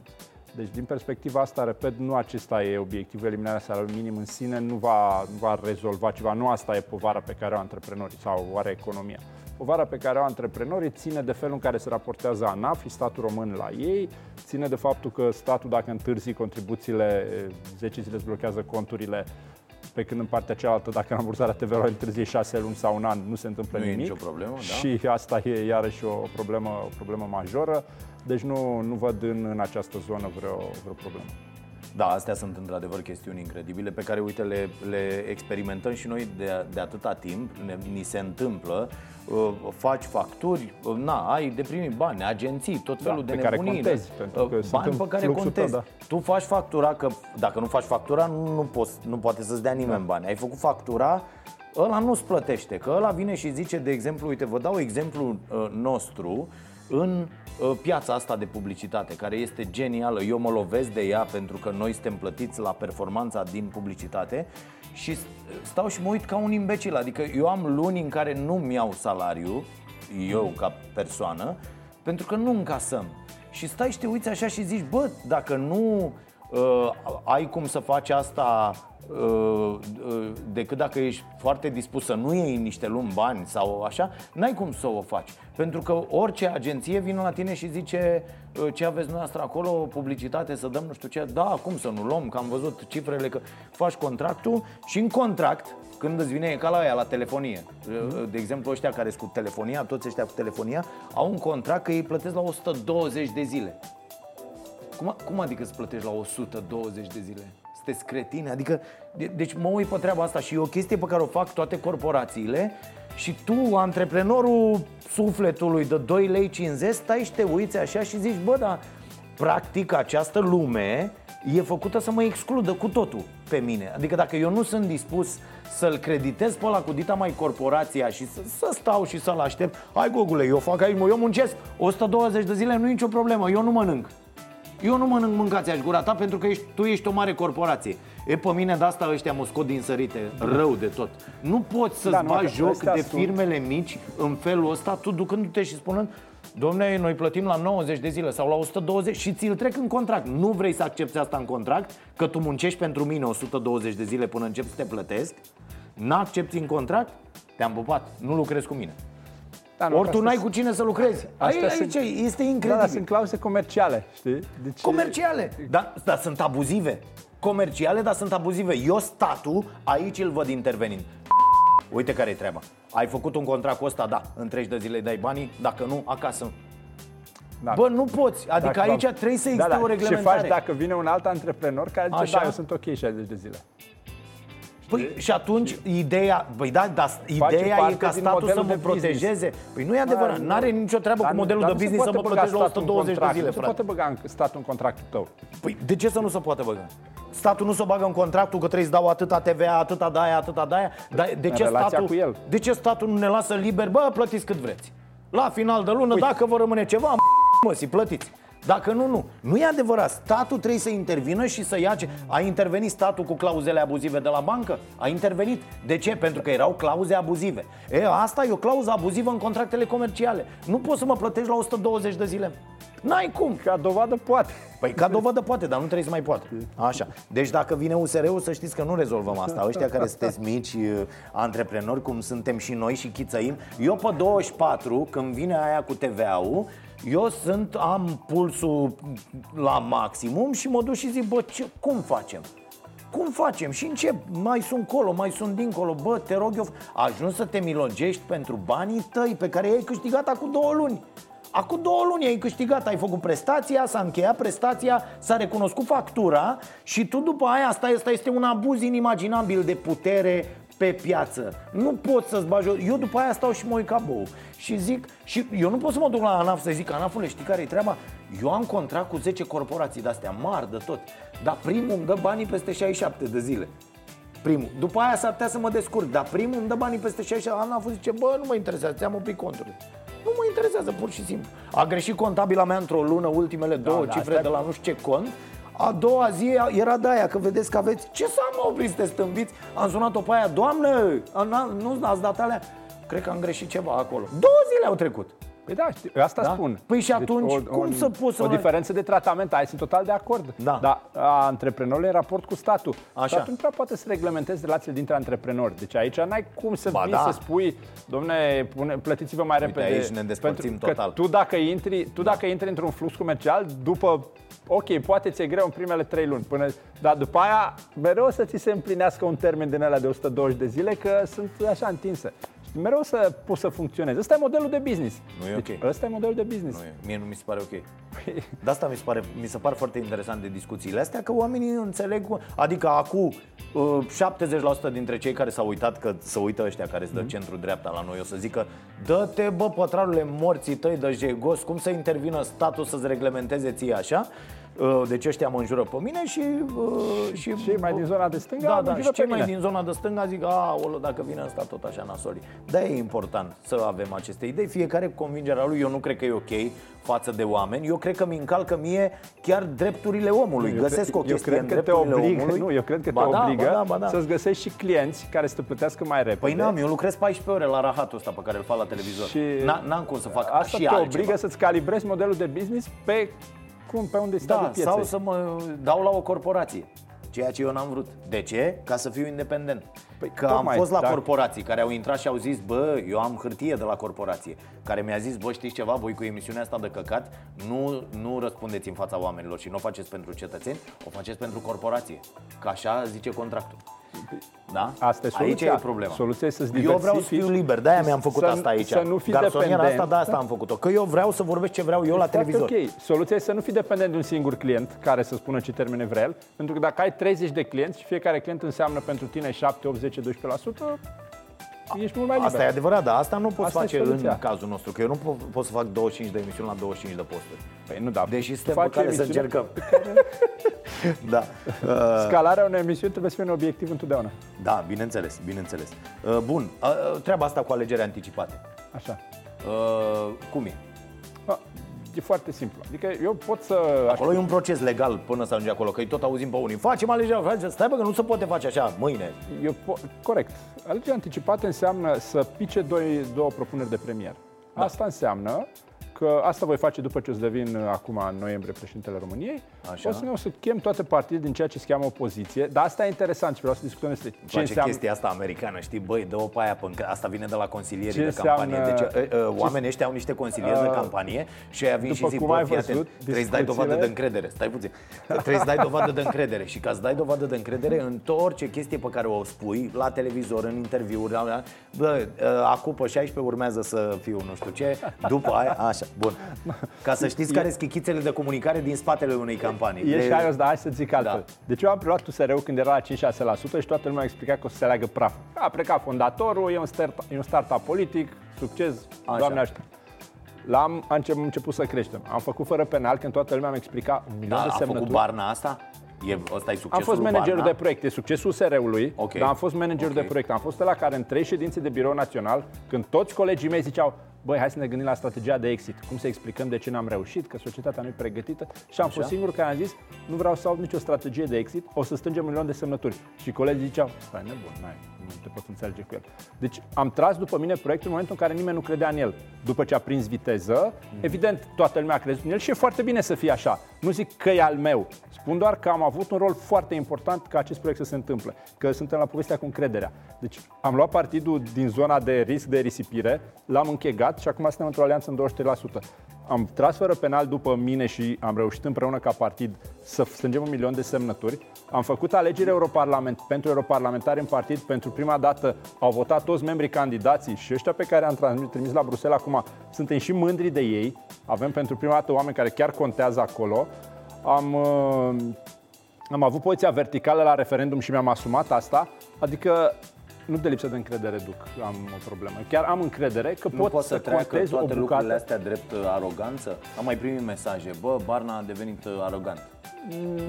Deci, din perspectiva asta, repet, nu acesta e obiectivul, eliminarea salariului minim în sine nu va, nu va rezolva ceva, nu asta e povara pe care o antreprenorii sau o are economia. Povara pe care o antreprenorii ține de felul în care se raportează ANAF și statul român la ei, ține de faptul că statul, dacă întârzi contribuțiile, 10 zile îți blochează conturile, pe când în partea cealaltă, dacă rambursarea TVA întârzie 6 luni sau un an, nu se întâmplă nu nimic. Nu e nicio problemă, da? Și asta e iarăși o problemă, o problemă majoră. Deci nu, nu văd în, în această zonă vreo, vreo problemă. Da, astea sunt într-adevăr chestiuni incredibile pe care, uite, le, le experimentăm și noi de, de atâta timp, ne, ni se întâmplă, uh, faci facturi, uh, na, ai de primit bani, agenții, tot felul da, de pe nebunii. Care contezi, pentru că uh, bani pe care contezi. da. Tu faci factura, că dacă nu faci factura, nu, nu, poți, nu poate să-ți dea nimeni da. bani. Ai făcut factura, ăla nu-ți plătește, că ăla vine și zice, de exemplu, uite, vă dau exemplu uh, nostru, în uh, piața asta de publicitate, care este genială. Eu mă lovesc de ea pentru că noi suntem plătiți la performanța din publicitate și stau și mă uit ca un imbecil. Adică eu am luni în care nu-mi iau salariu, eu ca persoană, pentru că nu încasăm. Și stai și te uiți așa și zici, bă, dacă nu uh, ai cum să faci asta uh, uh, decât dacă ești foarte dispus să nu iei niște luni bani sau așa, n-ai cum să o faci. Pentru că orice agenție vine la tine și zice uh, ce aveți noastră acolo, publicitate, să dăm nu știu ce. Da, cum să nu luăm, că am văzut cifrele, că faci contractul și în contract, când îți vine e ca la aia, la telefonie. De exemplu, ăștia care sunt cu telefonia, toți ăștia cu telefonia, au un contract că ei plătesc la 120 de zile. Cum, cum adică îți plătești la 120 de zile? Sunteți cretine? Adică, de, deci mă uit pe treaba asta și e o chestie pe care o fac toate corporațiile și tu, antreprenorul sufletului de 2 lei 50, stai și te uiți așa și zici, bă, dar practic această lume e făcută să mă excludă cu totul pe mine. Adică dacă eu nu sunt dispus să-l creditez pe ăla cu dita mai corporația și să, să stau și să-l aștept, hai gogule, eu fac aici, mă, eu muncesc 120 de zile, nu e nicio problemă, eu nu mănânc. Eu nu mănânc mâncați aș gura ta pentru că ești, tu ești o mare corporație. E pe mine de asta ăștia mă scot din sărite, rău de tot. Nu poți să-ți Da, nu, bagi că joc ăstea de sunt- firmele mici în felul ăsta, tu ducându-te și spunând Domne, noi plătim la 90 de zile sau la 120 și ți-l trec în contract. Nu vrei să accepti asta în contract, că tu muncești pentru mine 120 de zile până încep să te plătesc, n-accepti în contract, te-am pupat, nu lucrezi cu mine. Da, nu, Ori că tu astea n-ai cu cine să lucrezi. Astea Aici, sunt- aici este Da, incredibil. dar sunt clauze comerciale, știi? Deci, Comerciale, dar, dar sunt abuzive. Comerciale, dar sunt abuzive. Eu statul, aici îl văd intervenind. Uite care e treaba. Ai făcut un contract cu ăsta, da, în 30 de zile îi dai banii, dacă nu, acasă. Da. Bă, nu poți. Adică Dacă- aici trebuie să existe da, da. o reglementare. Ce faci dacă vine un alt antreprenor care zice, Așa. da, eu sunt ok 60 de zile. Păi și atunci ideea, băi da, dar Face ideea e parte ca din statul să modelul mă de business. protejeze. Păi nu e adevărat, Da, n-are nicio treabă Dar cu nu- modelul dar de nu se business să poate mă băga protejezi la statul în 120 de contract, zile, Nu se frate. poate băga în statul în contractul tău. Păi de ce să nu se poate băga? Statul nu se bagă în contractul că trebuie să dau atâta TVA, atâta de aia, atâta de aia. Dar de ce, relația statul, cu el. de ce statul nu ne lasă liber? Bă, plătiți cât vreți. La final de lună, Uite. dacă vă rămâne ceva, mă, si plătiți. Dacă nu, nu. Nu e adevărat. Statul trebuie să intervină și să ia ce... A intervenit statul cu clauzele abuzive de la bancă? A intervenit. De ce? Pentru că erau clauze abuzive. E, asta e o clauză abuzivă în contractele comerciale. Nu poți să mă plătești la 120 de zile. N-ai cum. Ca dovadă poate. Păi ca dovadă poate, dar nu trebuie să mai poată. Așa. Deci dacă vine USR-ul, să știți că nu rezolvăm asta. Ăștia care sunteți mici uh, antreprenori, cum suntem și noi și chițăim, eu pe 24, când vine aia cu TVA-ul, eu sunt, am pulsul la maximum și mă duc și zic, bă, ce, cum facem? Cum facem? Și încep, mai sunt colo, mai sunt dincolo Bă, te rog eu, ajungi să te milogești pentru banii tăi Pe care i-ai câștigat acum două luni Acum două luni ai câștigat, ai făcut prestația, s-a încheiat prestația, s-a recunoscut factura și tu după aia, asta, asta este un abuz inimaginabil de putere pe piață. Nu pot să-ți bagi o... Eu după aia stau și mă uit ca bou și zic, și eu nu pot să mă duc la ANAF să zic, ANAF-ule, știi care e treaba? Eu am contract cu 10 corporații de-astea mari de tot, dar primul îmi dă banii peste 67 de zile. Primul. După aia s-ar putea să mă descurc, dar primul îmi dă banii peste 60 Ana a fost zice, bă, nu mă interesează, ți-am oprit conturile. Nu mă interesează, pur și simplu. A greșit contabila mea într-o lună, ultimele două da, cifre asta- de la nu știu ce cont. A doua zi era de aia, că vedeți că aveți... Ce să am oprit, sunteți stâmbiți? Am sunat-o pe aia, doamnă, a- nu ați dat alea? Cred că am greșit ceva acolo. Două zile au trecut. Păi da, știi, asta Da? spun. Păi și atunci, cum să poți să O mai- diferență de tratament, ai, sunt total de acord. Da. Dar a antreprenorului în raport cu statul. Așa. Statul nu prea poate să reglementeze relațiile dintre antreprenori. Deci aici n-ai cum să Ba vii da. să spui, domne, pune, plătiți-vă mai repede. aici ne despărțim pentru total. Că tu dacă intri, tu dacă intri într-un flux comercial, după Ok, poate ți-e greu în primele trei luni, până, dar după aia mereu să ți se împlinească un termen din ăla de 120 de zile, că sunt așa întinse. Și mereu să poți să funcționeze. Ăsta e modelul de business. Nu e deci, ok. Ăsta e modelul de business. Nu e, mie nu mi se pare ok. Păi, De asta mi se, pare, mi se par foarte interesant de discuțiile astea, că oamenii înțeleg, adică acum uh, 70% dintre cei care s-au uitat, că să uită ăștia care Mhm. se dă centru-dreapta la noi, o să zică dă-te, bă, pătrarule, morții tăi de jegos, cum să intervină statul să-ți reglementeze ție așa? Uh, Deci ăștia mă înjură pe mine și... uh, Și, Și mai din zona de stânga Da, mă da, înjură și cei pe mai mine. din zona de stânga zic, a, olo, dacă vine ăsta tot așa nasoli. Da, e important să avem aceste idei, fiecare cu convingerea lui, eu nu cred că e ok față de oameni, eu cred că mi încalcă mie chiar drepturile omului, Eu găsesc cred- o chestie eu în cred că te drepturile obligă, omului. Nu, eu cred că Ba te da, obligă ba da, ba da. să-ți găsești și clienți care să te plătească mai repede. Păi n-am, eu lucrez 14 ore la rahatul ăsta pe care îl fac la televizor. Și N- N-am cum să fac Asta și te altceva. obligă să-ți calibrezi modelul de business pe cum, pe unde stai Da, de piețe. sau să mă dau la o corporație. Ceea ce eu n-am vrut. De ce? Ca să fiu independent. Păi, că am tocmai, fost la da. corporații care au intrat și au zis, bă, eu am hârtie de la corporație. Care mi-a zis, bă, știți ceva, voi cu emisiunea asta de căcat, nu, nu răspundeți în fața oamenilor și nu o faceți pentru cetățeni, o faceți pentru corporație. Că așa zice contractul. Da? Asta e Aici soluția. e problema. Soluția e să-ți Eu vreau să diversifici fiu liber, de-aia mi-am făcut să- asta aici. să nu fii Garsoniera dependent. asta, de asta am făcut-o. Că eu vreau să vorbesc ce vreau eu la Foarte televizor. ok. Soluția e să nu fii dependent de un singur client care să spună ce termene vrea el, pentru că dacă ai 30 de clienți și fiecare client înseamnă pentru tine 7, 8, 10, 12%, ești mult mai liber. Asta e adevărat, dar asta nu poți Asta e face în soluția. cazul nostru, că eu nu po- pot să fac 25 de emisiuni la 25 de posturi. Păi nu, da. Deși suntem Faci pe care să emisiune încercăm. pe care- Da. Uh, Scalarea unei emisiuni trebuie să fie un obiectiv întotdeauna. da, bineînțeles, bineînțeles. Uh, Bun, uh, uh, treaba asta cu alegeri anticipate. Așa. Uh, Cum e? A, E foarte simplu. Adică eu pot să... Acolo e un proces legal până să ajungi acolo, că îi tot auzim pe unii. Facem alegeri, facem, stai bă, că nu se poate face așa, mâine. Eu po- corect. Alegeri anticipate înseamnă să pice doi, două propuneri de premier. Da. Asta înseamnă că asta voi face după ce o să devin uh, acum în noiembrie președintele României. Așa. O să ne o să chem toate partidele din ceea ce se cheamă opoziție, dar asta e interesant și vreau să discutăm despre ce face înseamnă chestia asta americană, știi, băi, dă-o pe aia, până, că asta vine de la consilierii Ce de campanie. înseamnă- Deci, uh, uh, oamenii ăștia au niște consilieri de Uh, campanie și aia vin și după zic, cum bă, ai fii atent, văzut, trebuie să dai dovadă de discuțiile- încredere, stai puțin, trebuie să dai dovadă de încredere și ca să dai dovadă de încredere în tot orice chestie pe care o spui, la televizor, în interviuri, la- la- bă, uh, acum pe 16 urmează să fiu nu știu ce, după aia, așa, bun. Ca să știți care sunt chichițele de comunicare din spatele unei campanii. E De- și aios, dar hai să zic altfel. Da. Deci eu am preluat USR-ul când era la 5-6% și toată lumea a explicat că o să se leagă praf. A plecat fondatorul, e un, start, e un startup politic, succes, Așa. doamne ajută. L-am am început, început să creștem. Am făcut fără penal când toată lumea mi-a explicat un milion Da, de a făcut semnături. Barna asta? E, ăsta e succesul Am fost lui managerul Barna? de proiect, e succesul USR-ului, Ok. dar am fost managerul Ok. de proiect. Am fost la care în trei ședințe de birou național, când toți colegii mei ziceau Băi, hai să ne gândim la strategia de exit. Cum să explicăm de ce n-am reușit, că societatea nu e pregătită. Și am Așa. fost singurul care am zis, nu vreau să aud nicio strategie de exit, o să strângem un milion de semnături. Și colegii ziceau, stai nebun, n-ai, nu te poți înțelege cu el. Deci am tras după mine proiectul în momentul în care nimeni nu credea în el. După ce a prins viteză, evident, toată lumea a crezut în el și e foarte bine să fie așa. Nu zic că e al meu. Spun doar că am avut un rol foarte important ca acest proiect să se întâmple, că suntem la povestea cu încrederea. Deci am luat partidul din zona de risc de risipire, l-am închegat și acum suntem într-o alianță în 23%. Am tras fără penal după mine și am reușit împreună ca partid să strângem un milion de semnături. Am făcut alegeri europarlament, pentru europarlamentari în partid. Pentru prima dată au votat toți membrii candidații și ăștia pe care am transmis, trimis la Bruxelles acum suntem și mândri de ei. Avem pentru prima dată oameni care chiar contează acolo. Am, uh, am avut poziția verticală la referendum și mi-am asumat asta. Adică nu de lipsă de încredere duc, am o problemă. Chiar am încredere că Nu pot poate să să treacă contez o toate lucrurile bucată. astea drept uh, aroganță? Am mai primit mesaje, bă, Barna a devenit uh, arogant.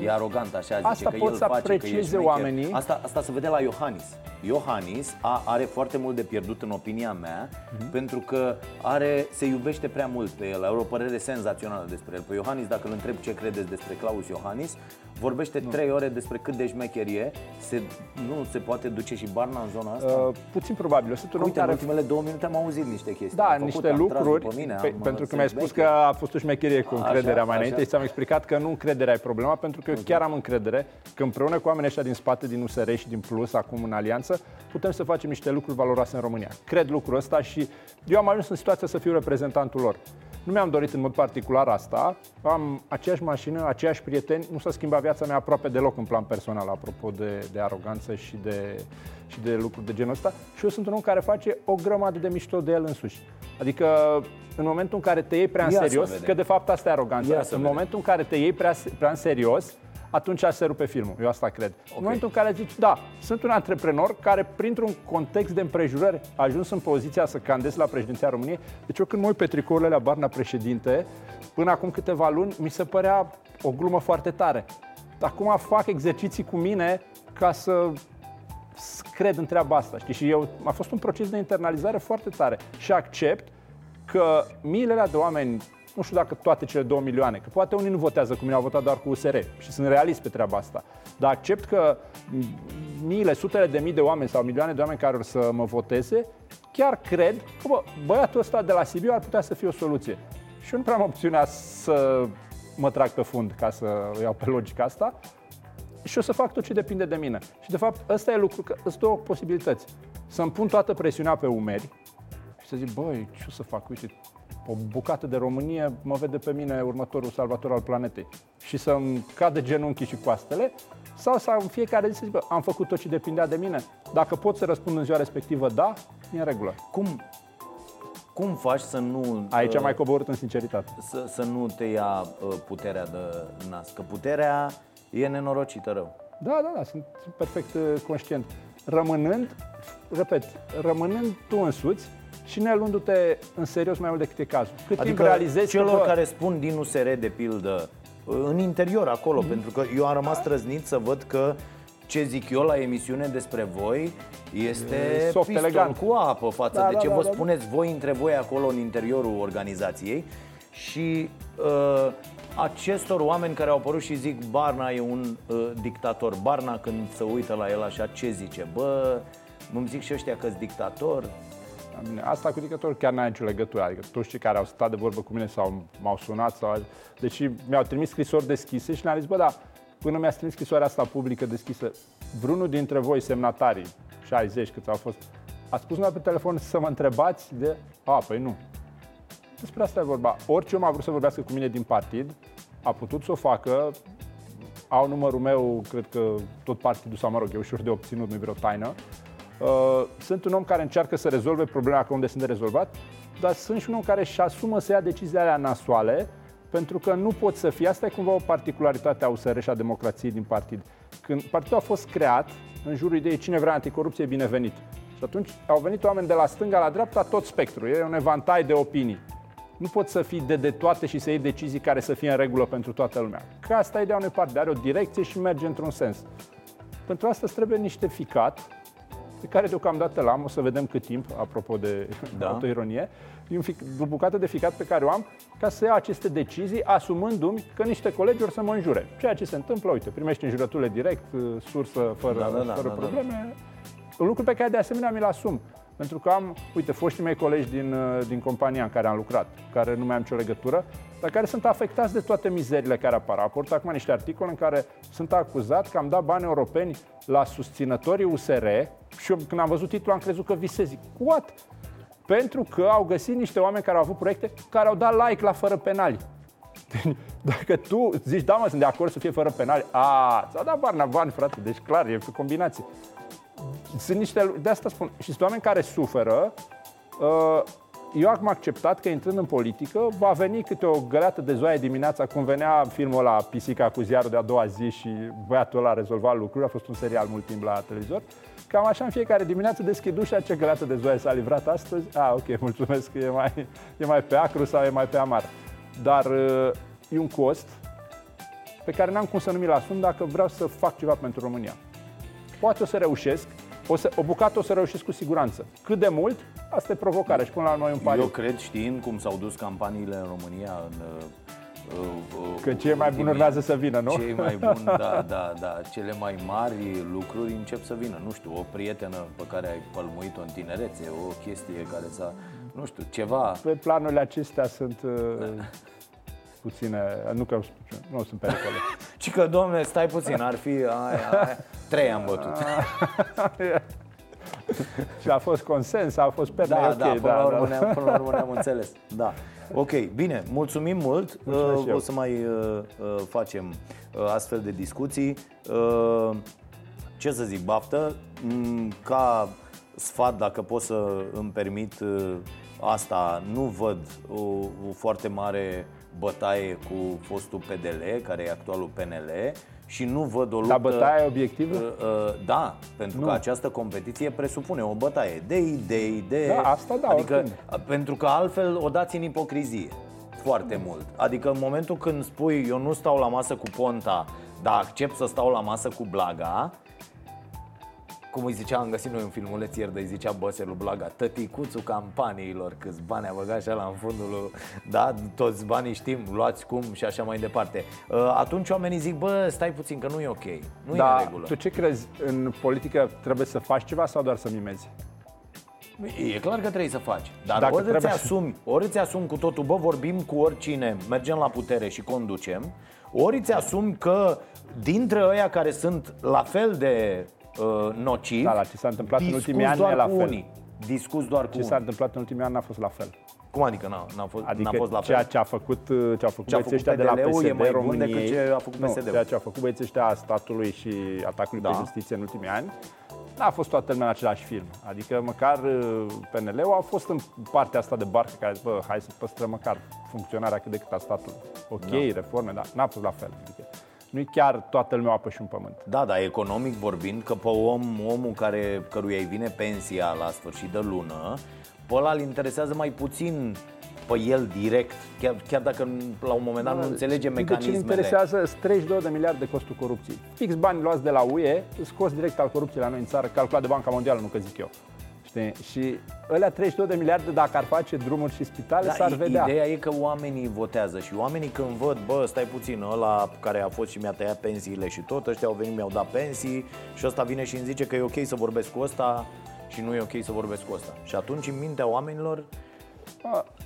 E arogant, așa zice, Asta că pot el să face, că e aprecieze șmecher. oamenii. Asta, asta se vede la Iohannis. Iohannis a, are foarte mult de pierdut în opinia mea, Mhm. pentru că are, se iubește prea mult pe el, are o părere senzațională despre el. Pe Iohannis, dacă îl întreb ce credeți despre Claus Iohannis, vorbește trei ore despre cât de șmecher e. Se, nu se poate duce și Barna în zona asta? Uh, puțin probabil. Eu sunt un om Uite, în care ultimele două minute am auzit niște chestii. Da, Am făcut, niște am tras lucruri, după mine, pe, am, pentru uh, că mi-ai sunt spus că șmecher. a fost o șmecherie cu Așa, încrederea mai așa. înainte și ți-am explicat că nu încrederea e problema, pentru că eu chiar am încredere că împreună cu oamenii ăștia din spate, din USR și din Plus, acum în alianță, putem să facem niște lucruri valoroase în România. Cred lucrul ăsta și eu am ajuns în situația să fiu reprezentantul lor. Nu mi-am dorit în mod particular asta, am aceeași mașină, aceiași prieteni, nu s-a schimbat viața mea aproape deloc în plan personal, apropo de, de aroganță și de, și de lucruri de genul ăsta. Și eu sunt un om care face o grămadă de mișto de el însuși. Adică în momentul în care te iei prea în Ia să serios, vedem. că de fapt asta e aroganța, Ia să în vedem. momentul în care te iei prea, prea în serios, atunci se rupe filmul. Eu asta cred. Okay. În momentul în care zici, da, sunt un antreprenor care, printr-un context de împrejurări, a ajuns în poziția să candez la președinția României. Deci eu când mă uit pe tricourile la Barna președinte, până acum câteva luni, mi se părea o glumă foarte tare. Acum fac exerciții cu mine ca să s- cred în treaba asta. Știi? Și eu, a fost un proces de internalizare foarte tare. Și accept că miile alea de oameni, nu știu dacă toate cele două milioane, că poate unii nu votează cu mine, au votat doar cu USR și sunt realist pe treaba asta. Dar accept că m, miile, sutele de mii de oameni sau milioane de oameni care or să mă voteze, chiar cred că bă, băiatul ăsta de la Sibiu ar putea să fie o soluție. Și eu nu prea am opțiunea să mă trag pe fund ca să o iau pe logica asta, și o să fac tot ce depinde de mine. Și de fapt, ăsta e lucru, că îți două posibilități. Să-mi pun toată presiunea pe umeri și să zic, băi, ce o să fac? Uite, o bucată de Românie mă vede pe mine următorul salvator al planetei. Și să-mi cadă genunchii și coastele, sau să în fiecare zi să zic, bă, am făcut tot ce depindea de mine. Dacă pot să răspund în ziua respectivă, da, e în regulă. Cum, cum faci să nu... Aici uh, am mai coborât în sinceritate. să, să nu te ia uh, puterea de nas? Că puterea e nenorocită rău. Da, da, da, sunt, sunt perfect uh, conștient. rămânând, repet, rămânând tu însuți și ne luându-te în serios mai mult decât e cazul. Cât Adică timp realizezi celor că, bă, care spun din USR, de pildă, în interior acolo, pentru că eu am rămas trăznit să văd că ce zic eu la emisiune despre voi este E soft, piston elegant. cu apă față Da, de da, ce da, vă da, da. spuneți voi între voi acolo în interiorul organizației și uh, acestor oameni care au apărut și zic Barna e un uh, dictator. Barna când se uită la el așa, ce zice? Bă, îmi zic și ăștia că-s dictator. La mine, Asta cu dictatorul chiar n-are nicio legătură. Adică toți cei care au stat de vorbă cu mine sau m-au sunat sau... Deci mi-au trimis scrisori deschise și le-am zis, bă, da, până mi-ați trimis scrisoarea asta publică deschisă, vreunul dintre voi, semnatarii, 60 câți au fost, a spus numai pe telefon să mă întrebați de... A, păi nu. Despre asta e vorba. Orice om a vrut să vorbească cu mine din partid, a putut să o facă, au numărul meu, cred că tot partidul sau, mă rog, e ușor de obținut, nu e vreo taină. Uh, sunt un om care încearcă să rezolve problema acolo unde sunt de rezolvat, dar sunt și un om care își asumă să ia deciziile alea nasoale, pentru că nu pot să fie. Asta e cumva o particularitate a USR și a democrației din partid. Când partidul a fost creat, în jurul ideii cine vrea anticorupție e binevenit. Și atunci au venit oameni de la stânga la dreapta, tot spectrul. E un evantai de opinii. Nu poți să fii de, de toate și să iei decizii care să fie în regulă pentru toată lumea. Că asta e ideea unei partide, are o direcție și merge într-un sens. Pentru asta îți trebuie niște ficat, pe care deocamdată l-am, o să vedem cât timp, apropo de Da. da. autoironie, e un fic, o bucată de ficat pe care o am ca să iau aceste decizii, asumându-mi că niște colegi or să mă înjure. Ceea ce se întâmplă, uite, primești înjurăturile direct, sursă, fără, Da, da, da, fără da, da. probleme. Un lucru pe care de asemenea mi-l asum. Pentru că am, uite, foștii mei colegi din, uh, din compania în care am lucrat, care nu mai am nicio legătură, dar care sunt afectați de toate mizerile care apar. Am apărut acum niște articole în care sunt acuzat că am dat bani europeni la susținătorii USR și eu, când am văzut titlul am crezut că visez. Zic, what? Pentru că au găsit niște oameni care au avut proiecte care au dat like la fără penali. Dacă tu zici, da mă, sunt de acord să fie fără penali, a, ți-a dat Barna bani, frate, deci clar, e o combinație sunt niște, de asta spun, și sunt oameni care suferă. Uh, Eu am acceptat că intrând în politică va veni câte o găleată de zoaie dimineața, cum venea filmul la Pisica cu ziarul de a doua zi și băiatul ăla rezolva lucruri, a fost un serial mult timp la televizor. Cam așa în fiecare dimineață deschid ușa, ce găleată de zoaie s-a livrat astăzi. Ah, ok, mulțumesc că e mai, e mai pe acru sau e mai pe amar. Dar uh, e un cost pe care n-am cum să nu mi-l asum dacă vreau să fac ceva pentru România. Poate o să reușesc, o, să, o bucată o să reușesc cu siguranță. Cât de mult, asta e provocarea și până la noi un pariu. Eu cred, știind cum s-au dus campaniile în România în uh, uh, Că cei mai buni ultimii urmează să vină, nu? Cei mai buni, da, da, da. Cele mai mari lucruri încep să vină. Nu știu, o prietenă pe care ai pălmuit-o în tinerețe, o chestie care s-a, nu știu, ceva. Pe planurile acestea sunt uh, puține, nu că nu sunt pericole. Și că, domne, stai puțin, ar fi aia, aia. Trei am bătut. și a fost consens, a fost pe Da, ok, da, până, la urmă da. Ne-am, până la urmă ne-am înțeles. Da. Ok, bine, mulțumim mult. Mulțumesc și Uh, eu. o să mai uh, uh, facem uh, astfel de discuții. Uh, ce să zic, baftă, Mm, ca sfat, dacă pot să îmi permit uh, asta, nu văd o, o foarte mare bătaie cu fostul PDL, care e actualul PNL, și nu văd o luptă... Dar bătaia e obiectivă? Uh, uh, Da, pentru că această competiție presupune o bătaie de idei, de... Da, asta da, Adică, oricând. pentru că altfel o dați în ipocrizie foarte mult. Adică în momentul când spui eu nu stau la masă cu Ponta, dar accept să stau la masă cu Blaga, cum îi zicea, am găsit noi un filmuleț ieri de îi zicea Băselu Blaga, tăticuțul campaniilor, câți bani a băgat așa la în fundul, lui, da, toți banii știm, luați cum și așa mai departe. Uh, Atunci oamenii zic, bă, stai puțin că nu e ok, nu e în Dar regulă. tu ce crezi? În politică trebuie să faci ceva sau doar să mimezi? E clar că trebuie să faci. Dar Dacă ori îți trebuie să- asumi, ori îți asumi cu totul, bă, vorbim cu oricine, mergem la putere și conducem, ori îți asumi că dintre ăia care sunt la fel de uh, nocivi, Da, la ce s-a întâmplat în discuți ultimii ani doar e la cu fel. unii. Discuți doar cu Ce s-a unii. întâmplat în ultimii ani n-a fost la fel. Cum adică n-a, n-a, fost, Adică n-a fost la fel? ceea ce a făcut, ce au făcut Ce a băieții făcut ăștia de la PDL-ul e PSD mai bun României, decât ce a făcut nu, PSD-ul. ceea ce a făcut băieții ăștia a statului și atacului Da. pe justiție în ultimii ani, n-a fost toată lumea în același film. Adică măcar uh, PNL-ul a fost în partea asta de barcă care bă, hai să păstrăm măcar funcționarea cât de cât a statului. Ok, Da. reforme, dar n-a fost la fel. Adică Nu-i chiar toată lumea apă și un pământ. Da, da, economic vorbind, că pe om, omul care, căruia îi vine pensia la sfârșit de lună, pe ăla îl interesează mai puțin pe el direct, chiar, chiar dacă la un moment dat nu înțelege mecanismele. Deci interesează 32 de miliarde de costul corupției. Fix bani luați de la UE, scos direct al corupției la noi în țară, calculat de Banca Mondială, nu că zic eu. Știi? Și ălea 32 de miliarde, dacă ar face drumuri și spitale, da, s-ar vedea. Ideea e că oamenii votează și oamenii când văd, bă, stai puțin, ăla care a fost și mi-a tăiat pensiile și tot, ăștia au venit, mi-au dat pensii și ăsta vine și îmi zice că e ok să vorbesc cu ăsta și nu e ok să vorbesc cu ăsta. Și atunci, în mintea oamenilor,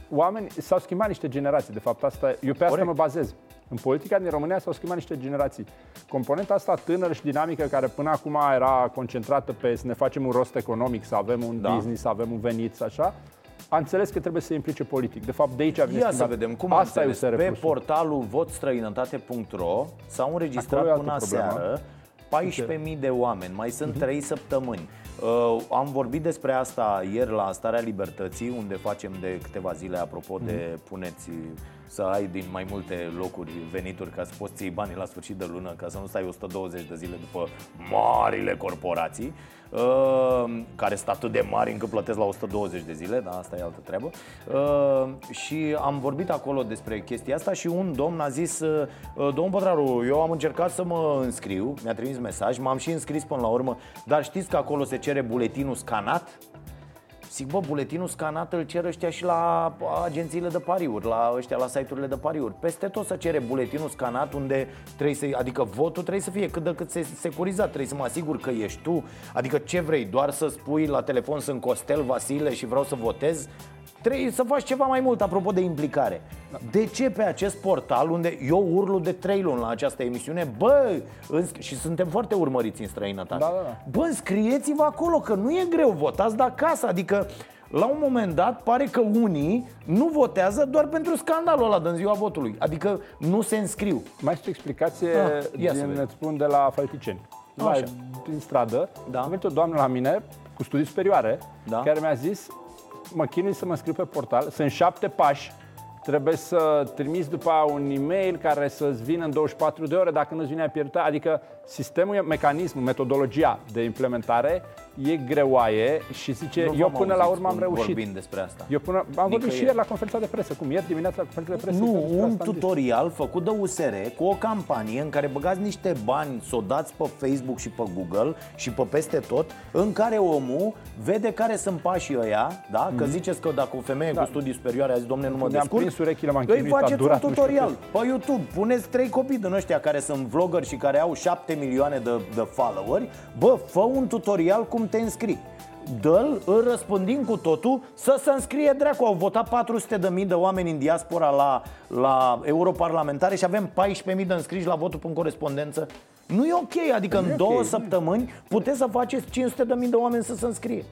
oameni, s-au schimbat niște generații, de fapt, asta, eu pe asta Corect. mă bazez. În politica din România s-au schimbat niște generații. Componenta asta tânără și dinamică, care până acum era concentrată pe să ne facem un rost economic, să avem un da. business, să avem un venit, așa, a înțeles că trebuie să se implice politic. De fapt, de aici vine Ia să vedem cum Asta e Pe portalul votstrăinătate.ro s-au înregistrat până seară 14.000 de oameni, mai sunt uh-huh. Mhm. 3 săptămâni. Uh, am vorbit despre asta ieri la Starea Libertății, unde facem de câteva zile, apropo mm. de puneți să ai din mai multe locuri venituri ca să poți ții banii la sfârșit de lună, ca să nu stai 120 de zile după marile corporații, uh, care sunt atât de mari încât plătesc la 120 de zile, dar asta e altă treabă. Uh, și am vorbit acolo despre chestia asta și un domn a zis, uh, domnul Pătraru, eu am încercat să mă înscriu, mi-a trimis mesaj, m-am și înscris până la urmă, dar știți că acolo se cere buletinul scanat? Zic, bă, buletinul scanat îl cer ăștia și la agențiile de pariuri, la ăștia, la site-urile de pariuri. Peste tot să cere buletinul scanat unde trebuie să, adică votul trebuie să fie cât de cât securizat, trebuie să mă asigur că ești tu. Adică ce vrei, doar să spui la telefon sunt Costel Vasile și vreau să votez? Trebuie să faci ceva mai mult apropo de implicare. De ce pe acest portal unde eu urlu de trei luni la această emisiune, bă, și suntem foarte urmăriți în străinătate. Da, da, da. Bă, înscrieți-vă acolo că nu e greu, votați de acasă, adică la un moment dat pare că unii nu votează doar pentru scandalul ăla din ziua votului. Adică nu se înscriu. Mai este o explicație ah, din, îți spun, de la Falticeni. La, din stradă, da. a venit o doamnă la mine cu studii superioare, da. care mi-a zis mă chinui să mă scriu pe portal, sunt șapte pași trebuie să trimiți după un e-mail care să-ți vină în 24 de ore, dacă nu-ți vine pierdut. Adică sistemul, mecanismul, metodologia de implementare e greoaie și zice, nu eu până la urmă am reușit. Vorbim despre asta. Eu până, am vorbit și ieri la conferința de presă, cum ieri dimineața la conferința de presă. Nu, un tutorial făcut de USR cu o campanie în care băgați niște bani, să o dați pe Facebook și pe Google și pe peste tot, în care omul vede care sunt pașii ăia, da? Că mm-hmm. ziceți că dacă o femeie da. cu studii superioare a zis, domne, nu mă descurc, urechile, m-am îi faceți un tutorial pe YouTube, puneți trei copii din ăștia care sunt vlogger și care au 7 milioane de, de followeri, bă, fă un tutorial cum te înscrii. Dă-l, îl răspândim cu totul Să se înscrie dracu. Au votat 400 de mii de oameni în diaspora la, la europarlamentare Și avem 14 mii de înscriși la votul în corespondență. Nu e ok, adică în două okay. săptămâni Puteți să faceți 500 de mii de oameni să se înscrie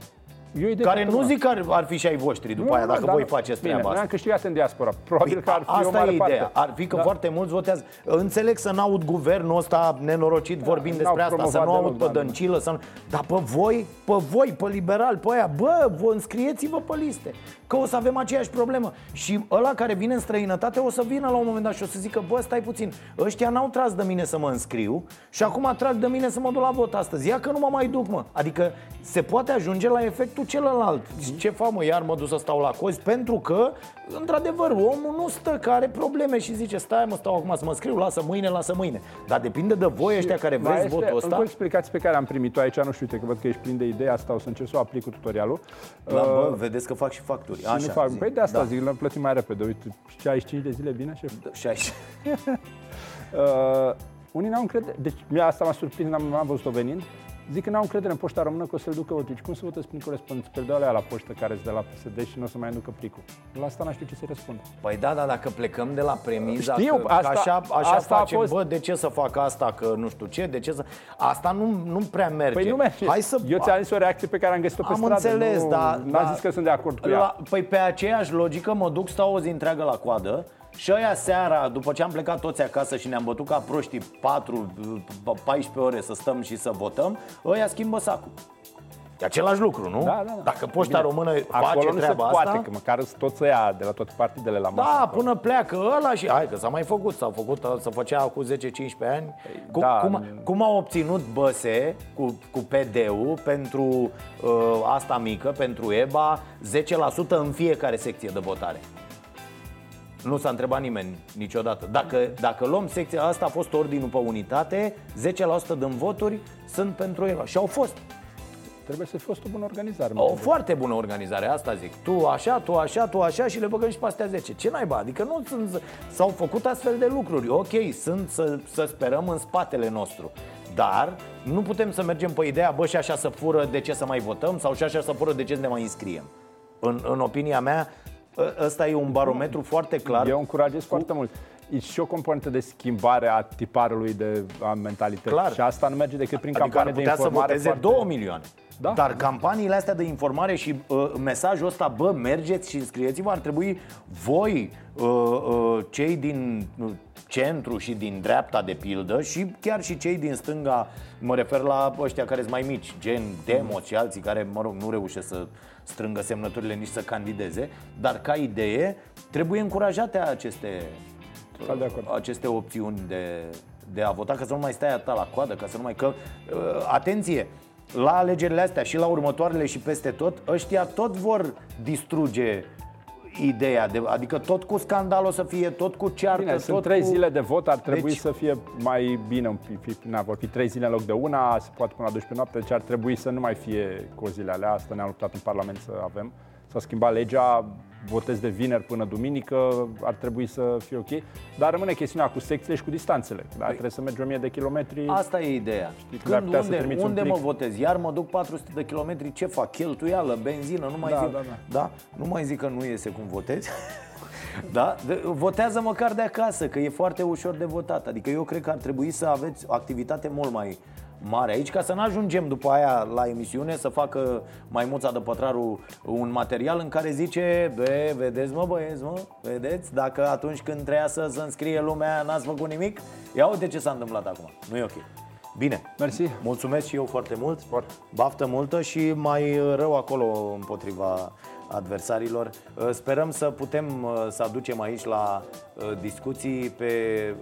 eu care nu zic că ar, ar fi și ai voștri după nu, aia, dacă voi faceți bine, treaba asta. am câștigat în diaspora. Probabil că ar fi asta o mare e ideea. Parte. Ar fi că da. foarte mulți votează. Înțeleg să n-aud guvernul ăsta nenorocit da, vorbind despre asta, să nu aud pe Dăncilă, să nu... dar pe voi, pe voi, pe liberal, pe aia, bă, vă înscrieți-vă pe liste. Că o să avem aceeași problemă. Și ăla care vine în străinătate o să vină la un moment dat și o să zică, bă, stai puțin, ăștia n-au tras de mine să mă înscriu și acum trag de mine să mă duc la vot astăzi. Ia că nu mă mai duc, mă. Adică se poate ajunge la efectul celălalt. Mm-hmm. Ce fac, mă, iar mă duc să stau la cozi? Pentru că, într-adevăr, omul nu stă, că are probleme și zice, stai, mă, stau acum să mă scriu, lasă mâine, lasă mâine. Dar depinde de voi ăștia care vreți votul ăsta. Încă explicați pe care am primit-o aici, nu știu, uite, că văd că ești plin de idei, asta o să încerc să o aplic cu tutorialul. Da, uh, bă, vedeți că fac și facturi. Și Așa, nu fac. Păi de asta da. zic, l-am plătit mai repede. Uite, 65 de zile bine, șef? 60. uh, unii n-au încredere. Deci, mie asta m-a surprins, n-am, n-am văzut-o venind. Zic că n-au încredere în poșta română că o să-l ducă Deci cum să votez prin corespondență? Pe la poștă care sunt de la PSD și nu o să mai aducă plicul. La asta n-aș știu ce să răspund. Păi da, dar dacă plecăm de la premiza Știu, că, asta, că așa, așa asta facem, fost... bă, de ce să fac asta, că nu știu ce, de ce să... Asta nu, nu prea merge. Păi nu merge. Hai să... Eu ți-am zis o reacție pe care am găsit-o pe am stradă. înțeles, nu, dar... N-am da, zis că sunt de acord cu ea. La, păi pe aceeași logică mă duc, stau o zi întreagă la coadă și aia seara, după ce am plecat toți acasă și ne-am bătut ca proștii 4-14 ore să stăm și să votăm, ăia schimbă sacul. E același lucru, nu? Da, da, da. Dacă poșta Bine, română Acolo face nu treaba se poate, asta... că măcar tot să ia de la toate partidele la masă. Da, acolo. până pleacă ăla și hai că s-a mai făcut, s-au făcut, se făcea cu 10-15 ani. Cum, da. cum, cum au obținut Băse cu, cu PD-ul pentru uh, asta mică, pentru EBA, 10% în fiecare secție de votare? Nu s-a întrebat nimeni niciodată. Dacă, dacă luăm secția asta, a fost ordinul pe unitate, 10% din voturi sunt pentru EBA. Și au fost. Trebuie să fie fost o bună organizare. mă O gândesc. foarte bună organizare, asta zic. Tu așa, tu așa, tu așa și le băgăm și pe astea 10. Ce naiba? Adică nu sunt, s-au făcut astfel de lucruri. Ok, sunt să, să sperăm în spatele nostru. Dar nu putem să mergem pe ideea, bă, și așa să fură, de ce să mai votăm? Sau și așa să fură, de ce să ne mai înscriem? În, în opinia mea, ă- ăsta e un barometru foarte clar. Eu încurajez foarte mult. E și o componentă de schimbare a tiparului de a mentalității. Clar. Și asta nu merge decât prin Adică ar campanie de putea să informare voteze foarte... 2 milioane. Da. Dar campaniile astea de informare și uh, mesajul ăsta, bă, mergeți și înscrieți-vă, ar trebui voi, uh, uh, cei din uh, centru și din dreapta de pildă și chiar și cei din stânga, mă refer la ăștia care sunt mai mici, gen Demos și alții care, mă rog, nu reușesc să strângă semnăturile nici să candideze, dar ca idee trebuie încurajate aceste Total de acord. aceste opțiuni de, de a vota, ca să nu mai stai atâta la coadă, ca să nu mai... Că, uh, atenție, la alegerile astea și la următoarele și peste tot, ăștia tot vor distruge ideea, de, adică tot cu scandal o să fie, tot cu ceartă, Bine, tot sunt trei cu... zile de vot, ar trebui Deci- să fie mai bine, un pic- pic- na, vor fi trei zile în loc de una, se poate până la 12 noapte, deci ar trebui să nu mai fie cu zile alea, asta ne-a luptat în Parlament să avem. S-a schimbat legea, votez de vineri până duminică, ar trebui să fie ok, dar rămâne chestiunea cu secțiile și cu distanțele. Da? Trebuie să mergi 1000 de kilometri. Asta e ideea. când ar Când, putea să unde, trimiți un unde plic? mă votez? Iar mă duc 400 de kilometri, ce fac? Cheltuială, benzină, nu mai Da, zic. da, da. da? Nu mai zic că nu iese cum votezi. Da? De, votează măcar de acasă, că e foarte ușor de votat. Adică eu cred că ar trebui să aveți o activitate mult mai mare aici, ca să nu ajungem după aia la emisiune să facă maimuța de pătraru un material în care zice Be, vedeți mă băieți mă, vedeți? Dacă atunci când treia să se înscrie lumea n-ați făcut nimic, ia uite ce s-a întâmplat acum. Nu e ok. Bine. Mersi. Mulțumesc și eu foarte mult. Foarte. Baftă multă și mai rău acolo împotriva adversarilor. Uh, Sperăm să putem uh, să aducem aici la uh, discuții pe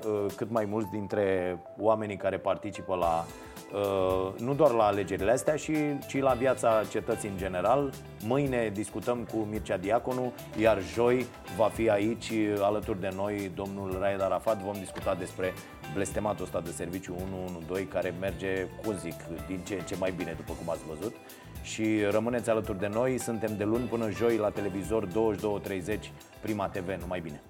uh, cât mai mulți dintre oamenii care participă la uh, nu doar la alegerile astea, și, ci la viața cetății în general. Mâine discutăm cu Mircea Diaconu, iar joi va fi aici uh, alături de noi domnul Raed Arafat. Vom discuta despre blestematul ăsta de serviciu 112 care merge, cum zic, din ce în ce mai bine, după cum ați văzut. Și rămâneți alături de noi, suntem de luni până joi la televizor 22.30 Prima TV, numai bine!